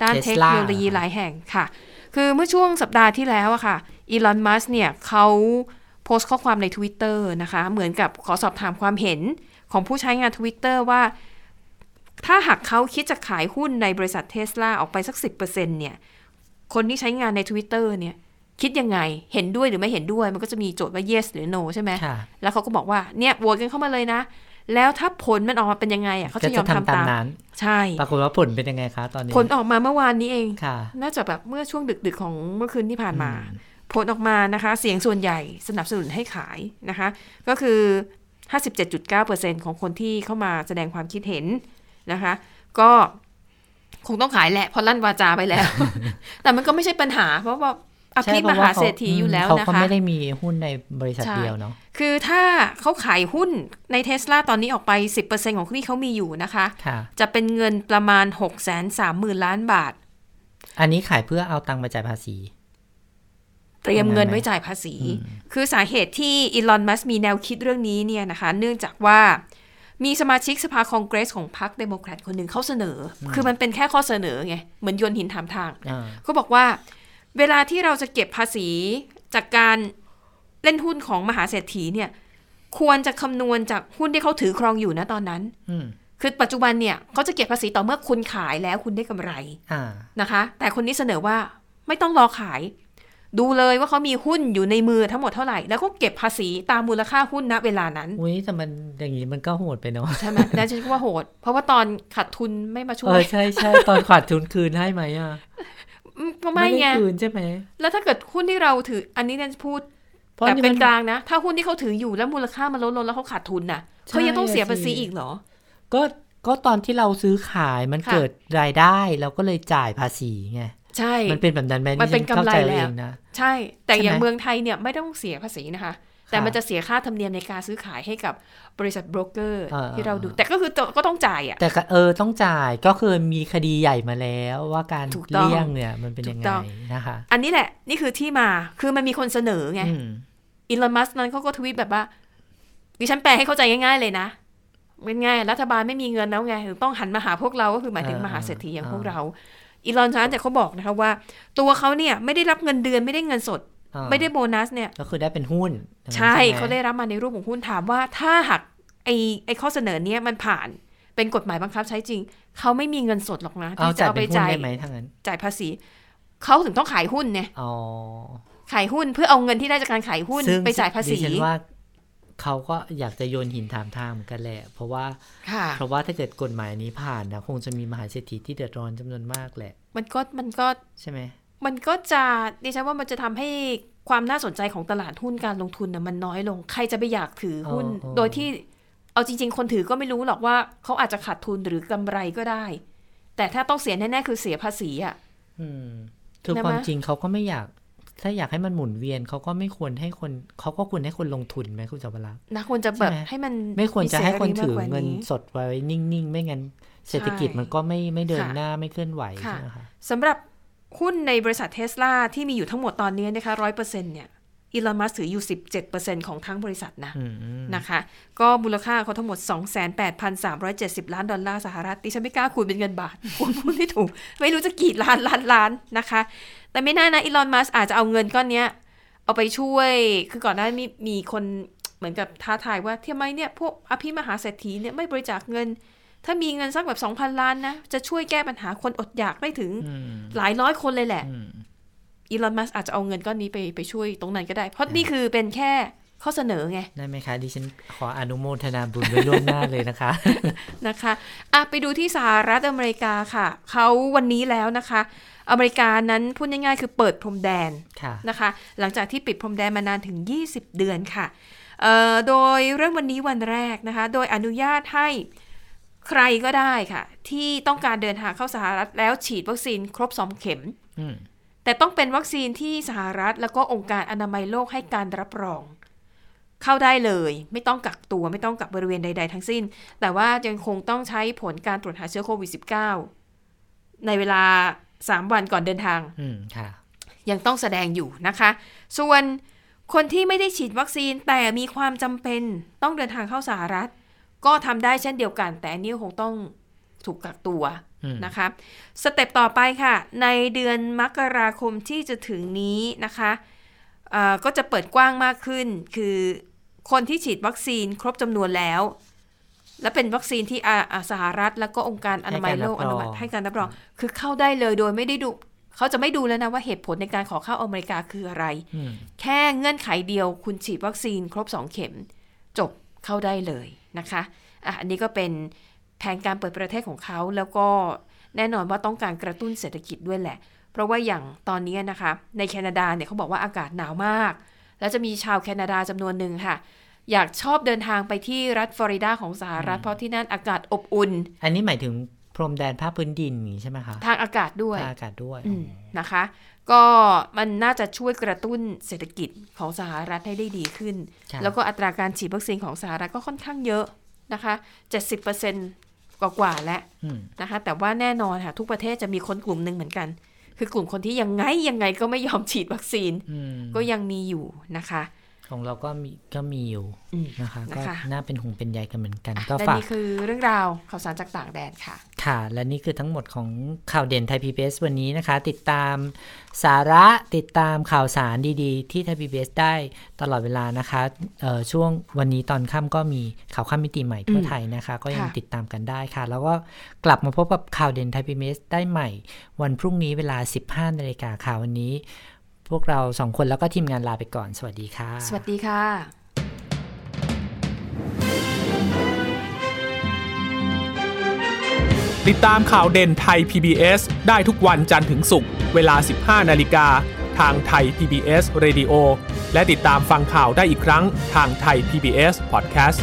ด้านเทคโนโลยีหลายแห่งค่ะ คือเมื่อช่วงสัปดาห์ที่แล้วอะค่ะอีลอนมัสเนี่ยเขา โพสต์ข้อความใน Twitter นะคะ เหมือนกับขอสอบถามความเห็นของผู้ใช้งาน Twitter ว่า ถ้าหากเขาคิดจะขายหุ้นในบริษัทเทสลาออกไปสัก 10%เนี่ย คนที่ใช้งานใน Twitter เนี่ยคิดยังไง เห็นด้วยหรือไม่เห็นด้วย มันก็จะมีโจทย์ว่า yes หรือ no ใช่ไหมค่ะแล้วเขาก็บอกว่า เนี่ยโหวตกันเข้ามาเลยนะ แล้วถ้าผลมันออกมาเป็นยังไงอะเขาก็จะยอจะมทำทำตามตามนั้น ใช่ ปรากฏว่าผลเป็นยังไงคะตอนนี้ ผลออกมาเมื่อวานนี้เองค่ะน่าจะแบบเมื่อช่วงดึกๆของเมื่อคืนที่ผ่านมาอืม ผลออกมานะคะ เสียงส่วนใหญ่สนับสนุนให้ขายนะคะ ก็คือ 57.9%ของคนที่เข้ามาแสดงความคิดเห็นนะคะ ก็คงต้องขายแหละเพราะลั่นวาจาไปแล้ว แต่มันก็ไม่ใช่ปัญหา เพราะว่าอภิมหาเศรษฐีอยู่แล้วเขานะเขาคะไม่ได้มีหุ้นในบริษัทใช่เดียวเนาะคือถ้าเขาขายหุ้นในเทสลาตอนนี้ออกไป 10%ของที่เขามีอยู่นะคะค่ะจะเป็นเงินประมาณ6 3 0 0 0 0ล้านบาท อันนี้ขายเพื่อเอาตังค์มาจ่ายภาษี เตรียมเงินยังไงไว้จ่ายภาษีอืมคือสาเหตุที่อีลอนมัสมีแนวคิดเรื่องนี้เนี่ยนะคะ เนื่องจากว่ามีสมาชิกสภาคองเกรสของพรรคเดโมแครตคนหนึ่งเขาเสนออคือมันเป็นแค่ข้อเสนอไง เหมือนโยนหินถามทางอ่าเขาบอกว่า เวลาที่เราจะเก็บภาษีจากการเล่นหุ้นของมหาเศรษฐีเนี่ย ควรจะคำนวณจากหุ้นที่เขาถือครองอยู่นะตอนนั้นอืมคือปัจจุบันเนี่ยเขาจะเก็บภาษีต่อเมื่อคุณขายแล้วคุณได้กำไรอ่านะคะ แต่คนนี้เสนอว่าไม่ต้องรอขาย ดูเลยว่าเขามีหุ้นอยู่ในมือทั้งหมดเท่าไหร่ แล้วก็เก็บภาษีตามมูลค่าหุ้นณเวลานั้นอุ้ยแต่มันอย่างนี้มันก็โหดไปเนาะใช่ไหมแล้วฉันก็ว่าโหด เพราะว่าตอนขาดทุนไม่มาช่เอวอยใช่ใช่ตอนขาดทุนคืนให้ไหมอะมก็ไม่ไงด้คืนใช่ไหมแล้วถ้าเกิดหุ้นที่เราถือ อันนี้เนี่ยพูดเพราะแต่นี่เป็มันนกลางนะ ถ้าหุ้นที่เขาถืออยู่แล้วมูลค่ามันลดลงแล้วเขาขาดทุนน่ะใช่เขายังต้องเสียภาษีสิอีกเหรอ ก็ก็ตอนที่เราซื้อขายมันค่ะเกิดรายได้เราก็เลยจ่ายภาษีไง ใช่ มันเป็นแบบนั้นไหมมันเป็นฉัข้าใจกำไรแล้วเองนะใช่ แต่ใช่ไหมอย่างเมืองไทยเนี่ยไม่ต้องเสียภาษีนะคะ แต่ค่ะมันจะเสียค่าธรรมเนียมในการซื้อขายให้กับบริษัทโบรกเกอร์เออที่เราดู แต่ก็คือก็ต้องจ่ายอะ แต่ก็เออต้องจ่ายก็คือมีคดีใหญ่มาแล้วว่าการถูกต้องเลี่ยงเนี่ยมันเป็นยังถูไงกต้องนะคะ อันนี้แหละนี่คือที่มาคือมันมีคนเสนอไงอืมอีลอนมัสนั้นเขาก็ทวีตแบบว่า ดิฉันแปลให้เข้าใจง่ายๆเลยนะเป็นไงรัฐบาลไม่มีเงินแล้วไงถึงต้องหันมาหาพวกเราก็คือหมายถึงเออมหาเศรษฐีอย่างเออพวกเรา อีลอนชันแต่เขาบอกนะคะว่า ตัวเขาเนี่ยไม่ได้รับเงินเดือนไม่ได้เงินสดอ่าไม่ได้โบนัสเนี่ย ก็คือได้เป็นหุ้นอย่างนั้นใช่หมเขาได้รับมาในรูปของหุ้นถามว่า ถ้าหากไอไอข้อเสนอเนี้ยมันผ่านเป็นกฎหมายบังคับใช้จริง เขาไม่มีเงินสดหรอกนะเอาที่จะจ่ายเอาไปเป็นหุ้นจ่ายได้ไหมทั้างนั้นจ่ายภาษีเขาถึงต้องขายหุ้นเนี่ยอ๋อขายหุ้นเพื่อเอาเงินที่ได้จากการขายหุ้นซึ่งไปจ่ายภาษีดิฉันว่า เขาก็อยากจะโยนหินถามทางเหมือนกันแหละ เพราะว่าค่ะเพราะว่าถ้าเกิดกฎหมายนี้ผ่านนะคงจะมีมหาเศรษฐีที่เดือดร้อนจำนวนมากแหละ มันก็มันก็ใช่ไหมมันก็จะดิฉันว่ามันจะทำให้ความน่าสนใจของตลาดหุ้นการลงทุนน่ะมันน้อยลง ใครจะไปอยากถือหุ้นอ๋ออ๋อโดยที่เอาจริง ๆ คนถือก็ไม่รู้หรอกว่าเขาอาจจะขาดทุนหรือกำไรก็ได้ แต่ถ้าต้องเสียแน่ๆคือเสียภาษีอะอืมคือใช่ไหมความจริงเขาก็ไม่อยาก ถ้าอยากให้มันหมุนเวียนเขาก็ไม่ควรให้คนเขาก็ควรให้คนลงทุนไหมคุณจวรักษ์นะควรจะแบบใช่ไหมให้มันไม่ควรจะให้คนถือมีสรีมากกว่าเงินสดไว้นิ่งๆ ไม่งั้นเศรษฐกิจมันก็ไม่ไม่เดินค่ะหน้าไม่เคลื่อนไหวค่ะใช่ไหมคะสำหรับหุ้นในบริษัทเทสลาที่มีอยู่ทั้งหมดตอนนี้นะคะร้อยเปอร์เซ็นต์เนี่ย อีลอนมัสก์ถืออยู่สิบเจ็ดเปอร์เซ็นต์ของทั้งบริษัทนะอืมอืมนะคะ ก็มูลค่าเขาทั้งหมด 28,370 ล้านดอลลาร์สหรัฐดิฉันไม่กล้าคูณเป็นเงินบาทคูณพูดไม่ถูก ไม่รู้จะกี่ล้านล้านล้านนะคะ แต่ไม่น่านะอีลอนมัสอาจจะเอาเงินก้อนเนี้ย เอาไปช่วยคือก่อนหน้านี้มีมีคนเหมือนกับท้าทายว่าทำไมเนี่ยพวกอภิมหาเศรษฐีเนี่ยไม่บริจาคเงินถ้ามีเงินสักแบบ2,000ล้านนะ จะช่วยแก้ปัญหาคนอดอยากได้ถึงอืมหลายร้อยคนเลยแหละ อืมอีลอนมัสอาจจะเอาเงินก้อนนี้ไปไปช่วยตรงนั้นก็ได้ เพราะนี่คือเป็นแค่ข้อเสนอไง ได้ไหมคะดิฉันขออนุโมทนาบุญไว้ล่วงหน้าเลยนะคะนะคะอะไปดูที่สหรัฐอเมริกาค่ะ เขาวันนี้แล้วนะคะ อเมริกานั้นพูดง่ายๆ คือเปิดพรมแดนค่ะนะคะ หลังจากที่ปิดพรมแดนมานานถึง 20 เดือนค่ะเอ่อโดยเรื่องวันนี้วันแรกนะคะ โดยอนุญาตให้ใครก็ได้ค่ะ ที่ต้องการเดินทางเข้าสหรัฐแล้วฉีดวัคซีนครบ2เข็มอืม แต่ต้องเป็นวัคซีนที่สหรัฐ แล้วก็องค์การอนามัยโลกให้การรับรอง เข้าได้เลย ไม่ต้องกักตัวไม่ต้องกักบริเวณใด ๆ ทั้งสิ้น แต่ว่ายังคงต้องใช้ผลการตรวจหาเชื้อโควิด -19 ในเวลา 3 วันก่อนเดินทางอืมค่ะยังต้องแสดงอยู่นะคะ ส่วนคนที่ไม่ได้ฉีดวัคซีนแต่มีความจำเป็นต้องเดินทางเข้าสหรัฐ ก็ทำได้เช่นเดียวกัน แต่อันนี้คงต้องถูกกักตัวอืม นะคะสเต็ปต่อไปค่ะ ในเดือนมกราคมที่จะถึงนี้นะคะเอ่อก็จะเปิดกว้างมากขึ้น คือคนที่ฉีดวัคซีนครบจำนวนแล้ว และเป็นวัคซีนที่อ่าอ่าสหรัฐ แล้วก็องค์การอนามัยโลกอนุมัติให้การรับรอง คือเข้าได้เลยโดยไม่ได้ดูเขาจะไม่ดูแล้วนะว่าเหตุผลในการขอเข้าอเมริกาคืออะไรอืมแค่เงื่อนไขเดียวคุณฉีดวัคซีนครบ2เข็ม จบเข้าได้เลยนะคะอะอันนี้ก็เป็น แผนการเปิดประเทศของเขา แล้วก็แน่นอนว่าต้องการกระตุ้นเศรษฐกิจด้วยแหละ เพราะว่าอย่างตอนนี้นะคะ ในแคนาดาเนี่ยเขาบอกว่าอากาศหนาวมาก แล้วจะมีชาวแคนาดาจำนวนหนึ่งค่ะอยากชอบเดินทางไปที่รัฐฟลอริดาของสหรัฐเพราะที่นั่นอากาศอบอุ่น อันนี้หมายถึงพรมแดนภาคพื้นดินอย่างนี้ใช่ไหมคะ ทางอากาศด้วยภาคอากาศด้วยอืมนะคะ ก็มันน่าจะช่วยกระตุ้นเศรษฐกิจของสหรัฐให้ได้ดีขึ้นครับแล้วก็อัตราการฉีดวัคซีนของสหรัฐก็ค่อนข้างเยอะนะคะ 70%กว่า กว่าๆแล้วอืมนะคะ แต่ว่าแน่นอนค่ะ ทุกประเทศจะมีคนกลุ่มหนึ่งเหมือนกัน คือกลุ่มคนที่ยังไงยังไงก็ไม่ยอมฉีดวัคซีนอืมก็ยังมีอยู่นะคะ ของเราก็มีก็มีอยู่อืมนะคะ ก็นะคะน่าเป็นห่วงเป็นใยกันเหมือนกัน ก็และฝากนี่คือเรื่องราวข่าวสารจากต่างแดนค่ะ ค่ะ และนี่คือทั้งหมดของข่าวเด่นไทยพีบีวันนี้นะคะ ติดตามสาระติดตามข่าวสารดีๆ ที่ไทยพีบีได้ตลอดเวลานะคะเอ่อช่วงวันนี้ตอนค่ำก็มีข่าวค่ำมิติใหม่ทั่วไทยนะคะ ก็ยังค่ะติดตามกันได้ค่ะ แล้วก็กลับมาพบกับข่าวเด่นไทยพีบีได้ใหม่ วันพรุ่งนี้เวลา 15นาฬิกาค่ะวันนี้ พวกเราสองคนแล้วก็ทีมงานลาไปก่อน สวัสดีค่ะ สวัสดีค่ะ ติดตามข่าวเด่นไทย PBS ได้ทุกวันจันทร์ถึงศุกร์เวลา 15 นาฬิกา ทางไทย PBS Radio และติดตามฟังข่าวได้อีกครั้งทางไทย PBS Podcast